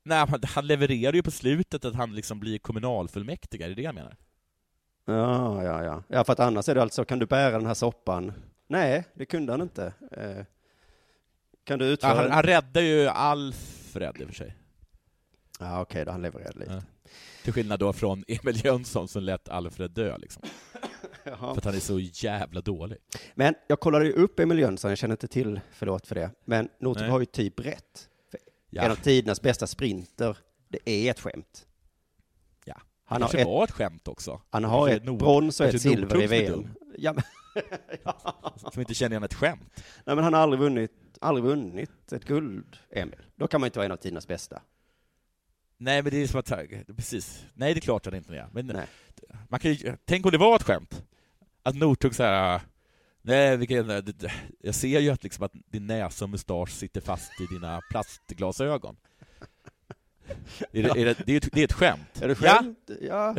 [SPEAKER 10] Nej, han, han levererar ju på slutet att han liksom blir kommunalfullmäktige, är det det jag menar?
[SPEAKER 9] Ja, ja, ja. Ja, för att annars är det alltså, kan du bära den här soppan? Nej, det kunde han inte. Eh, kan du
[SPEAKER 10] Ja,
[SPEAKER 9] utföra...
[SPEAKER 10] han, han räddar ju Alfred i och för sig.
[SPEAKER 9] Ja, okej då, han levererade lite.
[SPEAKER 10] Ja. Till skillnad då från Emil Jönsson som lät Alfred dö liksom. *laughs*
[SPEAKER 9] Jaha.
[SPEAKER 10] För att han är så jävla dålig.
[SPEAKER 9] Men jag kollade ju upp Emil Jönsson, jag känner inte till, förlåt för det. Men Northug har ju typ rätt.
[SPEAKER 10] Ja.
[SPEAKER 9] En av tidernas bästa sprinter, det är ett skämt.
[SPEAKER 10] Ja.
[SPEAKER 9] Han
[SPEAKER 10] det
[SPEAKER 9] har
[SPEAKER 10] kanske
[SPEAKER 9] ett-
[SPEAKER 10] var ett skämt också.
[SPEAKER 9] Han har ett
[SPEAKER 10] Nord-
[SPEAKER 9] brons och ett silver i VM. Ja, men, *laughs*
[SPEAKER 10] Som inte känner igen ett skämt.
[SPEAKER 9] nej, men han har aldrig vunnit, aldrig vunnit ett guld, Emil. Då kan man inte vara en av tidernas bästa.
[SPEAKER 10] Nej, men det är som att, precis. Nej, det är klart han inte är. Men
[SPEAKER 9] Nej.
[SPEAKER 10] man kan ju, tänk om det var ett skämt. Att Nordtug så här, nej, vilken, jag ser ju att, liksom att din näsa och mustasch sitter fast i dina plastglasögon. *laughs* Är det, är det, det, är ett, det är ett skämt.
[SPEAKER 9] Är det skämt? Ja.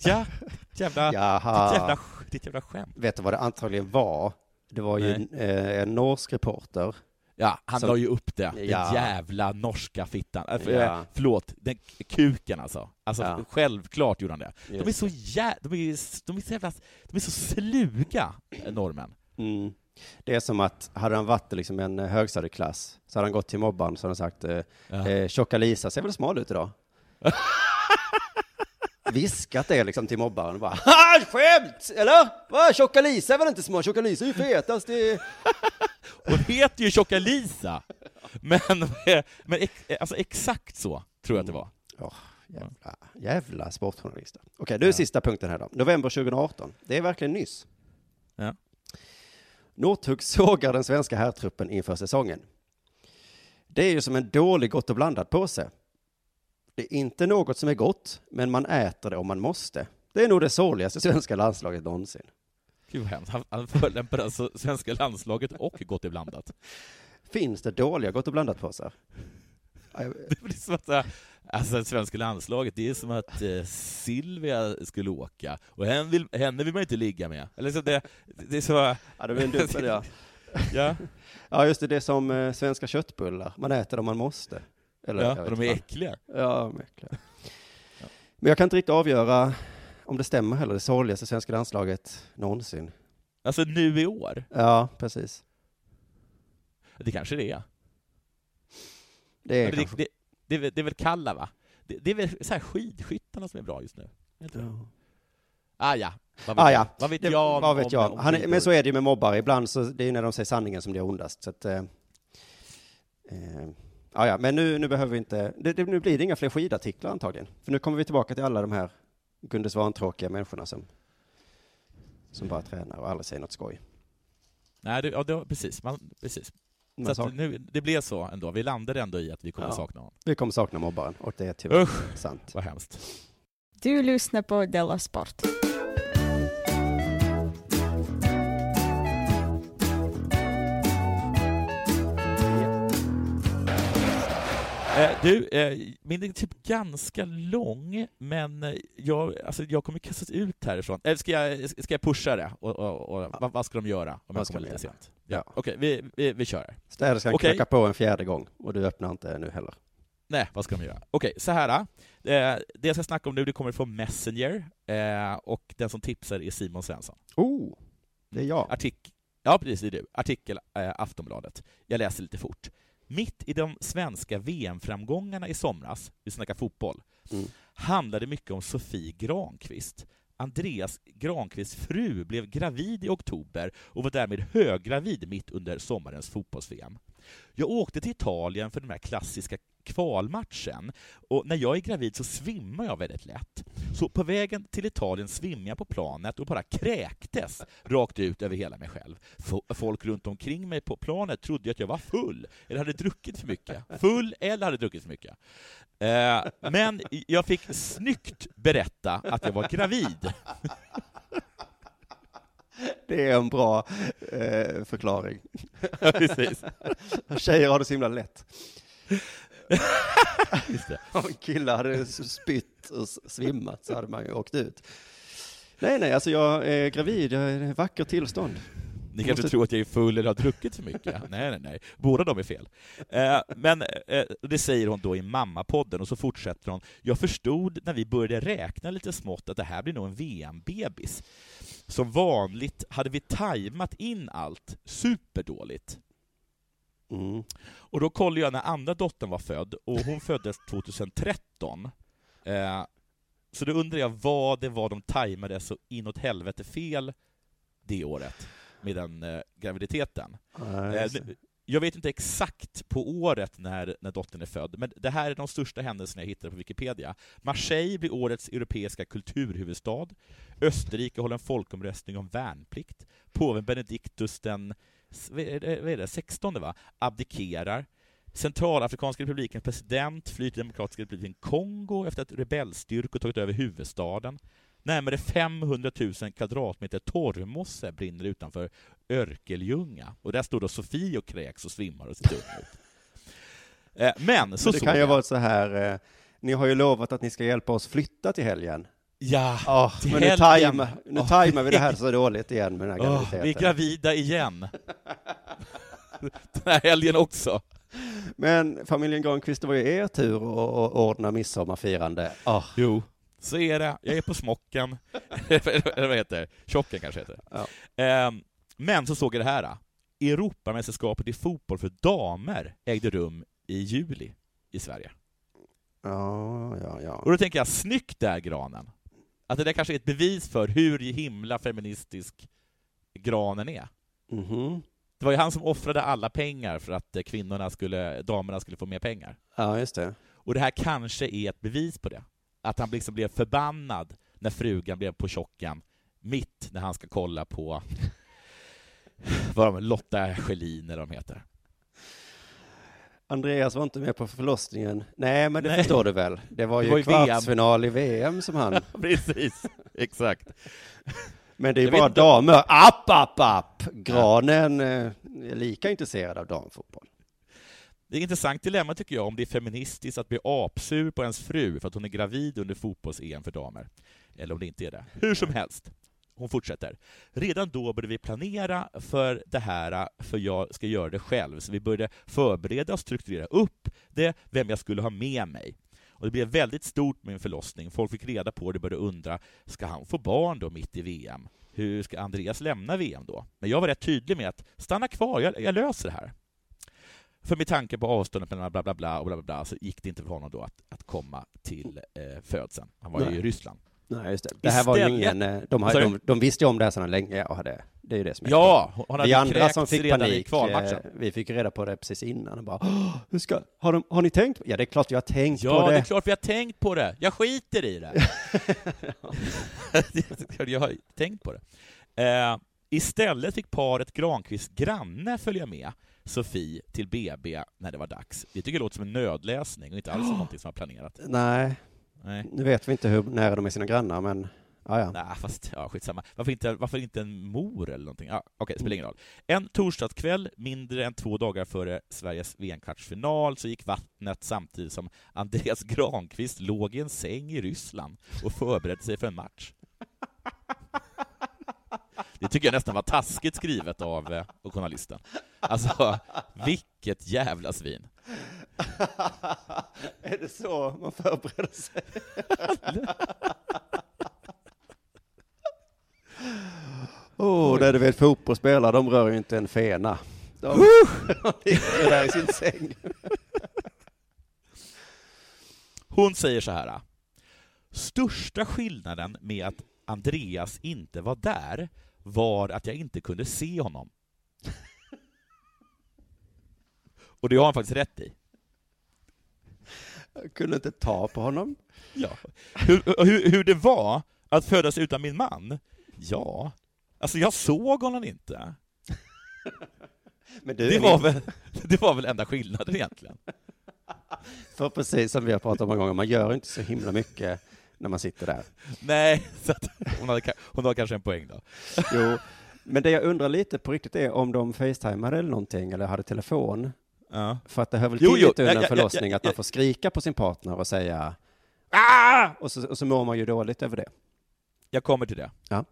[SPEAKER 10] Ja, *laughs* ditt jävla,
[SPEAKER 9] Jaha.
[SPEAKER 10] ditt jävla, ditt jävla skämt.
[SPEAKER 9] Vet du vad det antagligen var? Det var ju en, eh, en norsk reporter.
[SPEAKER 10] Ja, han
[SPEAKER 9] Som-
[SPEAKER 10] la ju upp det. Den
[SPEAKER 9] Ja.
[SPEAKER 10] jävla norska fittan. Äh, för,
[SPEAKER 9] Ja.
[SPEAKER 10] eh, Förlåt, den kuken alltså. Alltså
[SPEAKER 9] Ja.
[SPEAKER 10] självklart gjorde han det. De är så jä... de är, de är så jävla... De är så sluga, eh, norrmän.
[SPEAKER 9] Mm. Det är som att, hade han varit liksom en eh, högstadieklass, så hade han gått till så hade han sagt, eh,
[SPEAKER 10] Ja.
[SPEAKER 9] eh, tjocka Lisa ser väl smal ut idag? *laughs* Viskat det liksom till mobbaren bara, ha skämt! Eller? Va? Tjocka Lisa är väl inte smal? Tjocka Lisa är ju fetast i... *laughs*
[SPEAKER 10] Hon heter ju Tjocka Lisa! Men, *laughs* men ex, alltså exakt så tror jag att det var.
[SPEAKER 9] Åh, jävla, jävla sportjournalister. Okej, nu är sista punkten här då. November 2018. Det är verkligen nyss.
[SPEAKER 10] Ja.
[SPEAKER 9] Northug sågar den svenska herrtruppen inför säsongen. Det är ju som en dålig Gott och blandat påse. Det är inte något som är gott, men man äter det om man måste. Det är nog det sorgligaste svenska landslaget någonsin.
[SPEAKER 10] Gud vad hemskt. Han, förolämpar alltså svenska landslaget och Gott i blandat.
[SPEAKER 9] Finns det dåliga Gott och blandat påsar? *laughs*
[SPEAKER 10] Det blir som att, alltså svenska landslaget, det är som att eh, Silvia skulle åka, och henne vill, henne vill man inte ligga med. Eller så det, det är så...
[SPEAKER 9] Ja, det blir en dubbel, ja.
[SPEAKER 10] ja. *laughs*
[SPEAKER 9] Ja, just det, det är som eh, svenska köttbullar. Man äter dem man måste. Eller,
[SPEAKER 10] Ja, och de är
[SPEAKER 9] fan.
[SPEAKER 10] äckliga.
[SPEAKER 9] Ja, de är äckliga. Men jag kan inte riktigt avgöra om det stämmer heller, det sorgligaste svenska landslaget någonsin.
[SPEAKER 10] Alltså nu i år?
[SPEAKER 9] Ja, precis.
[SPEAKER 10] Det kanske det är.
[SPEAKER 9] Det är
[SPEAKER 10] det,
[SPEAKER 9] kanske...
[SPEAKER 10] det, det, är väl- det är väl Kalla, va? Det, det är väl så här skidskyttarna som är bra just nu? Är det?
[SPEAKER 9] Ja.
[SPEAKER 10] Ah, ja. Vad vet,
[SPEAKER 9] Ah, ja.
[SPEAKER 10] Vad vet
[SPEAKER 9] Det-
[SPEAKER 10] jag?
[SPEAKER 9] vad vet
[SPEAKER 10] om-
[SPEAKER 9] jag?
[SPEAKER 10] om
[SPEAKER 9] Han är,
[SPEAKER 10] skidor?
[SPEAKER 9] men så är det ju med mobbare, ibland så det är när de säger sanningen som det är ondast. Så att, eh, eh, ja, ja, men nu, nu behöver vi inte, det, det, nu blir det inga fler skidartiklar antagligen. För nu kommer vi tillbaka till alla de här Gunde Svan-tråkiga människorna som, som bara tränar och aldrig säger något skoj.
[SPEAKER 10] Nej, det, ja, det, precis. Man, precis.
[SPEAKER 9] Man
[SPEAKER 10] Så nu, det blev så ändå. Vi landade ändå i att vi kommer
[SPEAKER 9] Ja.
[SPEAKER 10] sakna honom.
[SPEAKER 9] Vi kommer sakna mobbaren och det är tyvärr
[SPEAKER 10] Usch,
[SPEAKER 9] sant.
[SPEAKER 10] vad hemskt.
[SPEAKER 8] Du lyssnar på Della Sport.
[SPEAKER 10] Du, eh, min är typ ganska lång, men eh, jag, alltså, jag kommer kastas ut härifrån. Eller ska jag, ska jag pusha det? Och, och, och, vad, vad ska de göra om
[SPEAKER 9] Vad
[SPEAKER 10] jag kommer lite sent?
[SPEAKER 9] Ja.
[SPEAKER 10] Okej, vi, vi, vi kör.
[SPEAKER 9] Städerskan
[SPEAKER 10] Okej.
[SPEAKER 9] knackar på en fjärde gång och du öppnar inte nu heller.
[SPEAKER 10] Nej, vad ska de göra? Okej, så här. Eh, det jag ska snacka om nu det kommer från Messenger, eh, och den som tipsar är Simon Svensson.
[SPEAKER 9] Oh, det är jag.
[SPEAKER 10] Artik ja, precis, det är du. Artikel eh, Aftonbladet. Jag läser lite fort. Mitt i de svenska VM-framgångarna i somras, vi snackar fotboll,
[SPEAKER 9] Mm.
[SPEAKER 10] handlade mycket om Sofie Granqvist. Andreas Granqvists fru blev gravid i oktober och var därmed höggravid mitt under sommarens fotbolls-VM. Jag åkte till Italien för den här klassiska kvalmatchen och när jag är gravid så svimmar jag väldigt lätt. Så på vägen till Italien svimmade jag på planet och bara kräktes rakt ut över hela mig själv. Folk runt omkring mig på planet trodde att jag var full eller hade druckit för mycket. Full eller hade druckit för mycket. Eh, men jag fick snyggt berätta att jag var gravid. *laughs*
[SPEAKER 9] Det är en bra eh, förklaring.
[SPEAKER 10] Ja, *laughs* precis.
[SPEAKER 9] Tjejer har det så himla lätt. *laughs*
[SPEAKER 10] Just det.
[SPEAKER 9] Om killar hade spytt och svimmat så hade man ju åkt ut. Nej, nej, alltså jag är gravid, jag är i ett vackert tillstånd.
[SPEAKER 10] Ni kanske
[SPEAKER 9] Måste-
[SPEAKER 10] tror att jag är full eller har druckit för mycket? nej, nej, nej. Båda de är fel. Eh, men eh, det säger hon då i Mammapodden, och så fortsätter hon. Jag förstod när vi började räkna lite smått att det här blir nog en VM-bebis. Som vanligt hade vi tajmat in allt superdåligt.
[SPEAKER 9] Mm.
[SPEAKER 10] Och då kollade jag när andra dottern var född, och hon föddes 2013. Eh, så då undrar jag vad det var de tajmade så inåt helvete fel det året med den eh, graviditeten.
[SPEAKER 9] Ja,
[SPEAKER 10] Eh, nu- jag vet inte exakt på året när, när dottern är född, men det här är de största händelserna jag hittade på Wikipedia. Marseille blir årets europeiska kulturhuvudstad. Österrike håller en folkomröstning om värnplikt. Påven Benediktus den vad är det, 16 va? abdikerar. Centralafrikanska republikens president flyr till Demokratiska republiken Kongo efter att rebellstyrkor tagit över huvudstaden. Närmare 500 000 kvadratmeter torvmosse brinner utanför Örkelljunga. Och där står då Sofie och kräks och svimmar och ser dum ut. Eh, Men så
[SPEAKER 9] Men det kan ju
[SPEAKER 10] jag-
[SPEAKER 9] vara så här, eh, ni har ju lovat att ni ska hjälpa oss flytta till helgen.
[SPEAKER 10] Ja,
[SPEAKER 9] Ja,
[SPEAKER 10] till
[SPEAKER 9] men nu, tajma, nu
[SPEAKER 10] Åh,
[SPEAKER 9] tajmar vi det här *laughs* så dåligt igen med den här graviditeten.
[SPEAKER 10] vi är gravida igen. *laughs* Den här helgen också.
[SPEAKER 9] Men familjen Granqvist, det var ju er tur att ordna midsommarfirande. Oh.
[SPEAKER 10] Jo, så är det. Jag är på smocken. *laughs* Eller vad heter det? Tjocken kanske heter det. Ehm, Men så såg jag det här. Europamästerskapet i fotboll för damer ägde rum i juli i Sverige.
[SPEAKER 9] Ja, ja, ja.
[SPEAKER 10] Och då tänker jag, snyggt där Granen! Att det där kanske är ett bevis för hur himla feministisk Granen är.
[SPEAKER 9] Mhm.
[SPEAKER 10] Det var ju han som offrade alla pengar för att eh, kvinnorna skulle, damerna skulle få mer pengar.
[SPEAKER 9] Ja, just det.
[SPEAKER 10] Och det här kanske är ett bevis på det. Att han liksom blev förbannad när frugan blev på tjocken, mitt när han ska kolla på vad de, Lotta Schelin eller de heter.
[SPEAKER 9] Andreas var inte med på förlossningen. Nej, men det
[SPEAKER 10] Nej.
[SPEAKER 9] förstår du väl? Det var
[SPEAKER 10] Det
[SPEAKER 9] ju
[SPEAKER 10] var ju VM.
[SPEAKER 9] kvartsfinal i VM som han... *laughs*
[SPEAKER 10] Precis, exakt.
[SPEAKER 9] Men det är ju bara damer. App, app, app! Granen eh, är lika intresserad av damfotboll.
[SPEAKER 10] Det är ett intressant dilemma tycker jag, om det är feministiskt att bli apsur på ens fru för att hon är gravid under fotbolls-EM för damer. Eller om det inte är det. Hur som helst. Hon fortsätter. Redan då började vi planera för det här, för jag ska göra det själv. Så vi började förbereda och strukturera upp det, vem jag skulle ha med mig. Och det blev väldigt stort med min förlossning. Folk fick reda på det och började undra, ska han få barn då mitt i VM? Hur ska Andreas lämna VM då? Men jag var rätt tydlig med att stanna kvar, jag, jag löser det här. För med tanke på avståndet mellan bla bla bla och bla bla bla så gick det inte för honom då att, att komma till eh, födseln. Han var ju
[SPEAKER 9] Nej.
[SPEAKER 10] i Ryssland.
[SPEAKER 9] Nej, just det. Det här var ju
[SPEAKER 10] Istället-
[SPEAKER 9] ingen... eh, De,
[SPEAKER 10] du?
[SPEAKER 9] de, de visste ju om det här sedan länge och hade... Det är ju det som är
[SPEAKER 10] Ja, hon hade
[SPEAKER 9] Vi andra som fick panik, eh, vi fick reda på det precis innan och bara "Åh, hur ska, har, de, har ni tänkt? Ja, det är klart vi har tänkt
[SPEAKER 10] Ja,
[SPEAKER 9] på
[SPEAKER 10] det
[SPEAKER 9] det.
[SPEAKER 10] är klart vi har tänkt på det. Jag skiter i det. *laughs* jag har tänkt på det. Eh, istället fick paret Granqvist granne följa med Sofie till BB när det var dags. Det tycker jag låter som en nödläsning och inte alls som någonting som var planerat.
[SPEAKER 9] Nej,
[SPEAKER 10] Nej.
[SPEAKER 9] nu vet vi inte hur nära de är sina grannar, men ja, ja.
[SPEAKER 10] Nej, fast ja, skitsamma. Varför inte, varför inte en mor eller någonting? Ja, Okej, det spelar ingen roll. En torsdagskväll, mindre än två dagar före Sveriges VM-kvartsfinal, så gick vattnet samtidigt som Andreas Granqvist låg i en säng i Ryssland och förberedde sig för en match. *laughs* Det tycker jag nästan var taskigt skrivet av eh, av journalisten. Alltså, vilket jävla svin. *laughs*
[SPEAKER 9] är det så man förbereder sig? *laughs* Oh, där du vet fotbollsspelare, de rör ju inte en fena. De, *laughs* de ligger där i sin säng.
[SPEAKER 10] Hon säger så här. Största skillnaden med att Andreas inte var där var att jag inte kunde se honom. Och det har han faktiskt rätt i.
[SPEAKER 9] Jag kunde inte ta på honom.
[SPEAKER 10] Ja. Hur, hur, hur det var att födas utan min man? Ja, alltså jag såg honom inte. Det var, väl, det var väl enda skillnaden egentligen.
[SPEAKER 9] För precis som vi har pratat om många gånger, man gör inte så himla mycket när man sitter där.
[SPEAKER 10] Nej, så att hon, hade, hon har kanske en poäng då.
[SPEAKER 9] Jo, Men det jag undrar lite på riktigt är om de facetimade eller någonting, eller hade telefon.
[SPEAKER 10] Ja.
[SPEAKER 9] För att det hör väl till
[SPEAKER 10] jo,
[SPEAKER 9] lite under en
[SPEAKER 10] ja,
[SPEAKER 9] förlossning
[SPEAKER 10] ja,
[SPEAKER 9] att man får skrika på sin partner och säga ah! Och så, och så mår man ju dåligt över det.
[SPEAKER 10] Jag kommer till det.
[SPEAKER 9] Ja.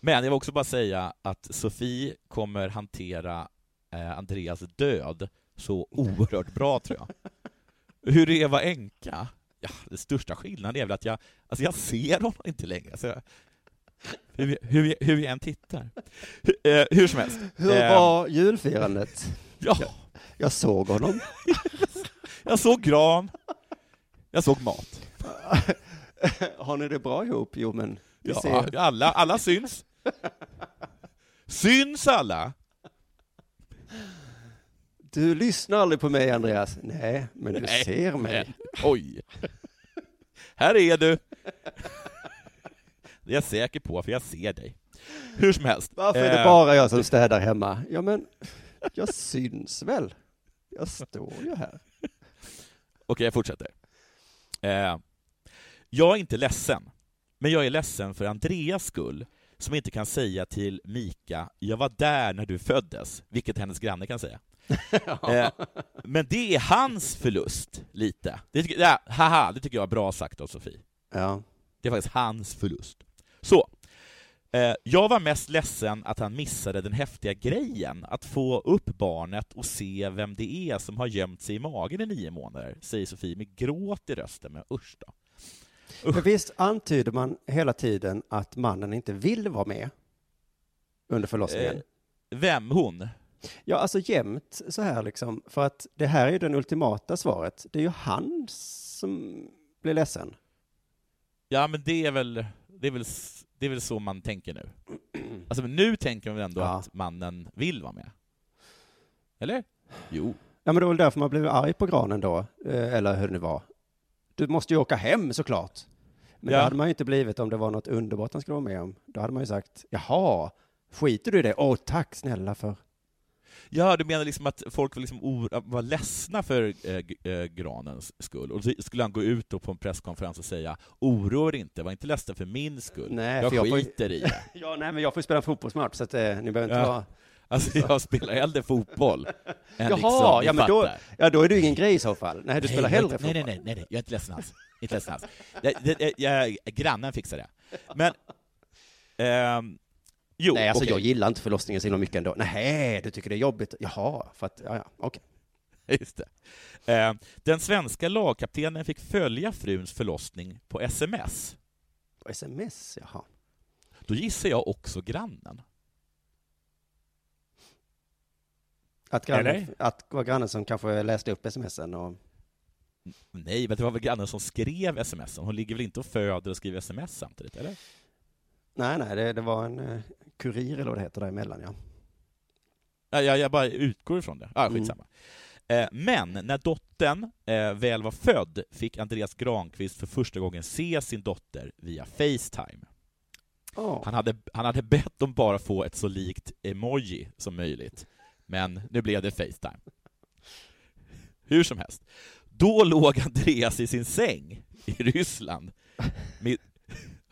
[SPEAKER 10] Men jag vill också bara säga att Sofie kommer hantera eh, Andreas död så oerhört bra, tror jag. Hur det är att vara änka? Ja, den största skillnaden är väl att jag, alltså jag ser honom inte längre. Så jag, hur, vi- hur, hur vi än tittar. Hur, eh, hur som helst.
[SPEAKER 9] Hur
[SPEAKER 10] Eh,
[SPEAKER 9] var julfirandet?
[SPEAKER 10] Ja.
[SPEAKER 9] Jag, jag såg honom. *laughs*
[SPEAKER 10] Jag såg gran. Jag såg mat. *laughs*
[SPEAKER 9] Har ni det bra ihop? Jo, men
[SPEAKER 10] Ja,
[SPEAKER 9] ser.
[SPEAKER 10] alla, alla syns. Syns alla?
[SPEAKER 9] Du lyssnar aldrig på mig, Andreas. Nej, men du
[SPEAKER 10] Nej,
[SPEAKER 9] ser mig.
[SPEAKER 10] Oj. Här är du. Det är jag säker på, för jag ser dig. Hur som helst.
[SPEAKER 9] Varför är det
[SPEAKER 10] Eh,
[SPEAKER 9] bara jag som städar hemma? Ja, men jag syns väl? Jag står ju här.
[SPEAKER 10] Okej, jag fortsätter. Eh, jag är inte ledsen, men jag är ledsen för Andreas skull, som inte kan säga till Mika ”jag var där när du föddes”, vilket hennes granne kan säga. *laughs* Eh, men det är hans förlust, lite. Det tycker, ja, haha, det tycker jag är bra sagt av Sofie.
[SPEAKER 9] Ja.
[SPEAKER 10] Det är faktiskt hans förlust. Så. Eh, jag var mest ledsen att han missade den häftiga grejen, att få upp barnet och se vem det är som har gömt sig i magen i nio månader, säger Sofie med gråt i rösten. Men usch då.
[SPEAKER 9] Men visst antyder man hela tiden att mannen inte vill vara med under förlossningen?
[SPEAKER 10] Eh, vem? Hon?
[SPEAKER 9] Ja, alltså jämt så här liksom. För att det här är ju det ultimata svaret. Det är ju han som blir ledsen.
[SPEAKER 10] Ja, men det är väl, det är väl, det är väl så man tänker nu. *clears throat* Alltså, men nu tänker man väl ändå
[SPEAKER 9] Ja.
[SPEAKER 10] att mannen vill vara med? Eller? Jo.
[SPEAKER 9] Ja, men det var väl därför man blev arg på granen då, eh, eller hur det nu var. Du måste ju åka hem såklart. Men
[SPEAKER 10] Ja.
[SPEAKER 9] det hade man ju inte blivit om det var något underbart han skulle vara med om. Då hade man ju sagt, jaha, skiter du i det? Åh, tack snälla för...
[SPEAKER 10] Ja, du menar liksom att folk var, liksom var ledsna för eh, eh, Granens skull, och så skulle han gå ut på en presskonferens och säga ”Oroa er inte, var inte ledsen för min skull,
[SPEAKER 9] Nej,
[SPEAKER 10] jag
[SPEAKER 9] för jag får-
[SPEAKER 10] skiter i det”. *laughs*
[SPEAKER 9] Ja, nej, men jag får ju spela fotbollsmatch, så att eh, ni behöver inte
[SPEAKER 10] Ja.
[SPEAKER 9] vara...
[SPEAKER 10] Alltså, jag spelar hellre fotboll än
[SPEAKER 9] Jaha,
[SPEAKER 10] liksom,
[SPEAKER 9] ja, men då, ja, då är du ingen grej i så fall. Nej, du spelar
[SPEAKER 10] jag är
[SPEAKER 9] hellre
[SPEAKER 10] nej, nej,
[SPEAKER 9] fotboll.
[SPEAKER 10] nej, nej, nej, jag är inte ledsen alls. Inte ledsen alls. Jag, jag, jag, grannen fixar det. Men, *laughs* ehm, jo,
[SPEAKER 9] Nej, alltså
[SPEAKER 10] okej.
[SPEAKER 9] jag gillar inte förlossningen så himla mycket ändå. Nej, du tycker det är jobbigt? Jaha, för att, ja, ja, okej. *laughs*
[SPEAKER 10] Just det. Eh, den svenska lagkaptenen fick följa fruns förlossning på sms.
[SPEAKER 9] På sms, jaha.
[SPEAKER 10] Då gissar jag också grannen.
[SPEAKER 9] Att grannen, att var grannen som kanske läste upp smsen och...
[SPEAKER 10] Nej, men det var väl grannen som skrev sms. Hon ligger väl inte och föder och skriver sms samtidigt, eller?
[SPEAKER 9] Nej, nej, det, det var en eh, kurir eller vad det heter däremellan, ja.
[SPEAKER 10] Ja, Jag, jag bara utgår ifrån det. Ah,
[SPEAKER 9] Mm.
[SPEAKER 10] skitsamma. Eh, men när dottern eh, väl var född fick Andreas Granqvist för första gången se sin dotter via Facetime.
[SPEAKER 9] Åh.
[SPEAKER 10] Han, hade, han hade bett om bara få ett så likt emoji som möjligt, men nu blev det Facetime. Hur som helst. Då låg Andreas i sin säng i Ryssland. Med...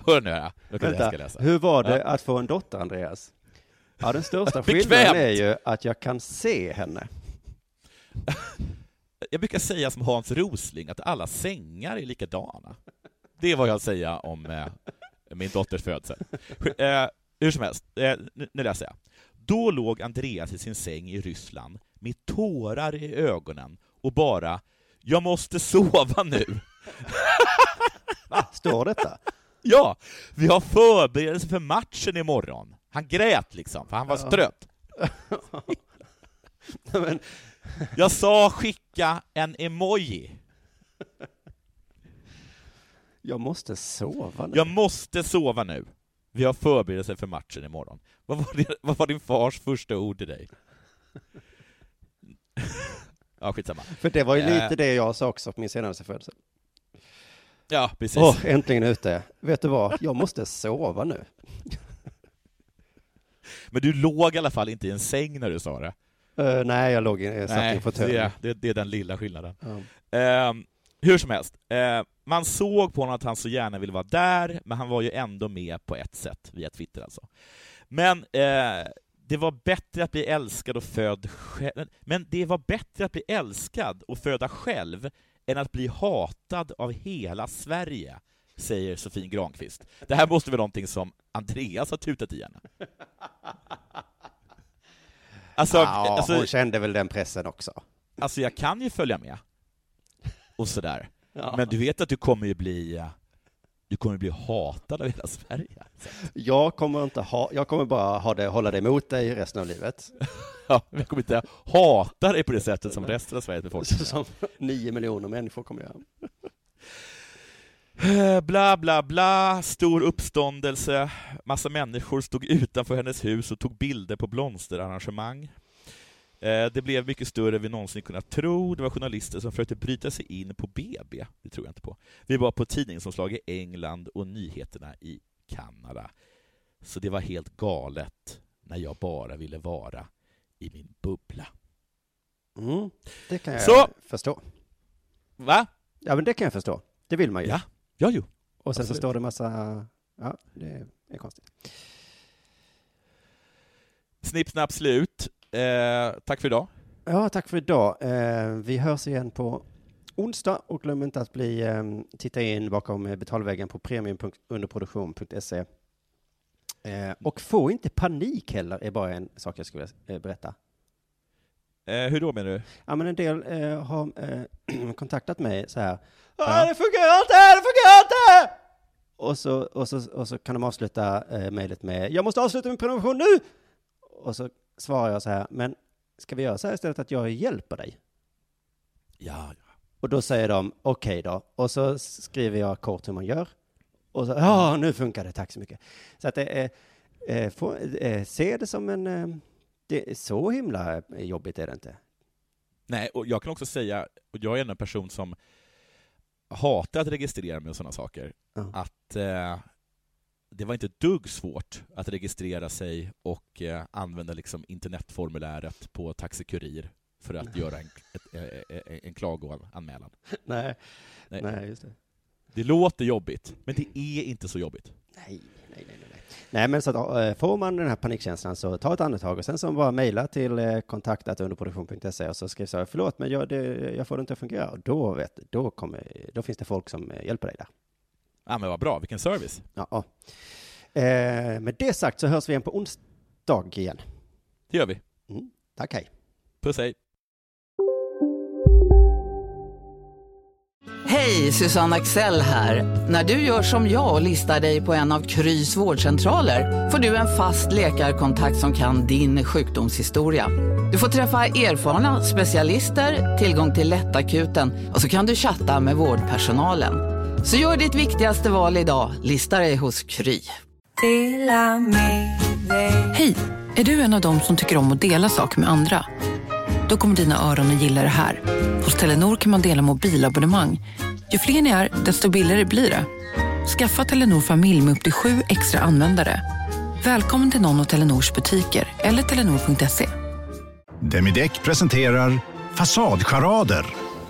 [SPEAKER 10] Hör nu ska
[SPEAKER 9] Vänta, hur var det
[SPEAKER 10] Ja.
[SPEAKER 9] att få en dotter, Andreas? Ja, den största *laughs* skillnaden är ju att jag kan se henne. *laughs*
[SPEAKER 10] Jag brukar säga som Hans Rosling, att alla sängar är likadana. Det är vad jag säger om eh, min dotters födsel. Eh, hur som helst, eh, nu, läser jag. Då låg Andreas i sin säng i Ryssland med tårar i ögonen och bara ”Jag måste sova nu”.
[SPEAKER 9] Står detta?
[SPEAKER 10] Ja, vi har förberedelse för matchen imorgon. Han grät liksom, för han var
[SPEAKER 9] Ja.
[SPEAKER 10] trött. *laughs*
[SPEAKER 9] Men,
[SPEAKER 10] Jag sa skicka en emoji.
[SPEAKER 9] jag måste sova nu.
[SPEAKER 10] Jag måste sova nu. Vi har förberedelse för matchen imorgon. Vad var, det, vad var din fars första ord till dig? *laughs* ja, skitsamma.
[SPEAKER 9] För det var ju
[SPEAKER 10] Eh,
[SPEAKER 9] lite det jag sa också på min senaste födelse.
[SPEAKER 10] Ja, precis.
[SPEAKER 9] Åh, äntligen ute. Vet du vad? Jag måste sova nu. *laughs*
[SPEAKER 10] Men du låg i alla fall inte i en säng när du sa det.
[SPEAKER 9] Eh, nej, jag låg i, jag satt i en fåtölj.
[SPEAKER 10] det, det, det är den lilla skillnaden.
[SPEAKER 9] Ja.
[SPEAKER 10] Ehm, hur som helst, eh, man såg på honom att han så gärna ville vara där, men han var ju ändå med på ett sätt, via Twitter alltså. Men eh, det var bättre att bli älskad och född själv. Men det var bättre att bli älskad och föda själv än att bli hatad av hela Sverige, säger Sofie Granqvist. Det här måste vara någonting som Andreas har tutat i henne. Alltså,
[SPEAKER 9] ja,
[SPEAKER 10] alltså,
[SPEAKER 9] hon kände väl den pressen också.
[SPEAKER 10] alltså jag kan ju följa med, och sådär.
[SPEAKER 9] Ja.
[SPEAKER 10] Men du vet att du kommer ju bli, eh, du kommer bli hatad av hela Sverige.
[SPEAKER 9] Jag kommer, inte ha, jag kommer bara ha det, hålla det emot dig resten av livet. *laughs*
[SPEAKER 10] Ja, jag kommer inte hata dig på det sättet som resten av Sveriges befolkning.
[SPEAKER 9] Som nio miljoner människor kommer göra.
[SPEAKER 10] Eh, Bla, bla, bla, stor uppståndelse, massa människor stod utanför hennes hus och tog bilder på blomsterarrangemang. Eh, Det blev mycket större än vi någonsin kunnat tro. Det var journalister som försökte bryta sig in på BB. Det tror jag inte på. Vi var på tidningsomslag i England och nyheterna i Kanada. Så det var helt galet när jag bara ville vara i min bubbla.
[SPEAKER 9] Mm, det kan jag
[SPEAKER 10] Så.
[SPEAKER 9] förstå.
[SPEAKER 10] Va?
[SPEAKER 9] Ja, men det kan jag förstå. Det vill man ju.
[SPEAKER 10] Ja, ja jo.
[SPEAKER 9] Och sen så
[SPEAKER 10] Absolut.
[SPEAKER 9] står det massa, ja, det är konstigt.
[SPEAKER 10] Snipp, snapp, slut. Eh, tack för idag.
[SPEAKER 9] Ja, tack för idag. Eh, vi hörs igen på onsdag och glöm inte att bli, eh, titta in bakom eh, betalväggen på premium.underproduktion.se. Eh, och få inte panik heller, är bara en sak jag skulle vilja berätta.
[SPEAKER 10] Hur då menar du?
[SPEAKER 9] Ja, men en del har *clears throat* kontaktat mig så här.
[SPEAKER 10] Ja.
[SPEAKER 9] "Ah, Det fungerar inte, det fungerar inte! Och så, och så, och så kan de avsluta eh, mejlet med Jag måste avsluta min prenumeration nu! Och så svarar jag så här, men ska vi göra så här istället att jag hjälper dig?
[SPEAKER 10] Ja,
[SPEAKER 9] Och då säger de, okej då. Och så skriver jag kort hur man gör. Och så, ja, nu funkar det, tack så mycket. Så att det är, eh, få, eh, se det som en, eh, det är så himla jobbigt är det inte.
[SPEAKER 10] Nej, och jag kan också säga, och jag är en person som hatar att registrera mig och sådana saker,
[SPEAKER 9] Ja.
[SPEAKER 10] att eh, det var inte ett dugg svårt att registrera sig och eh, använda liksom internetformuläret på Taxi Kurir för att göra en, ett, eh, eh, en klagoanmälan.
[SPEAKER 9] Nej.
[SPEAKER 10] Nej.
[SPEAKER 9] Nej, just det.
[SPEAKER 10] Det låter jobbigt, men det är inte så jobbigt.
[SPEAKER 9] Nej, nej, nej, nej. nej. Nej, men så att, får man den här panikkänslan så ta ett andetag och sen så bara mejla till eh, kontaktat.underproduktion.se och så skriv så här, förlåt, men jag, det, jag får det inte att fungera. Och då, vet, då, kommer, då finns det folk som hjälper dig där.
[SPEAKER 10] Ja, men vad bra, vilken service.
[SPEAKER 9] Ja, ja. Eh, med det sagt så hörs vi igen på onsdag igen.
[SPEAKER 10] Det gör vi.
[SPEAKER 9] Mm. Tack, hej.
[SPEAKER 10] Puss hej.
[SPEAKER 13] Hej, Susanne Axel här. När du gör som jag och listar dig på en av Krys vårdcentraler får du en fast läkarkontakt som kan din sjukdomshistoria. Du får träffa erfarna specialister, tillgång till lättakuten och så kan du chatta med vårdpersonalen. Så gör ditt viktigaste val idag, listar dig hos Kry.
[SPEAKER 12] Hej! Är du en av dem som tycker om att dela saker med andra? Då kommer dina öron att gilla det här. Hos Telenor kan man dela mobilabonnemang. Ju fler ni är, desto billigare blir det. Skaffa Telenor familj med upp till sju extra användare. Välkommen till någon av Telenors butiker eller telenor.se.
[SPEAKER 14] Demideck presenterar Fasadcharader.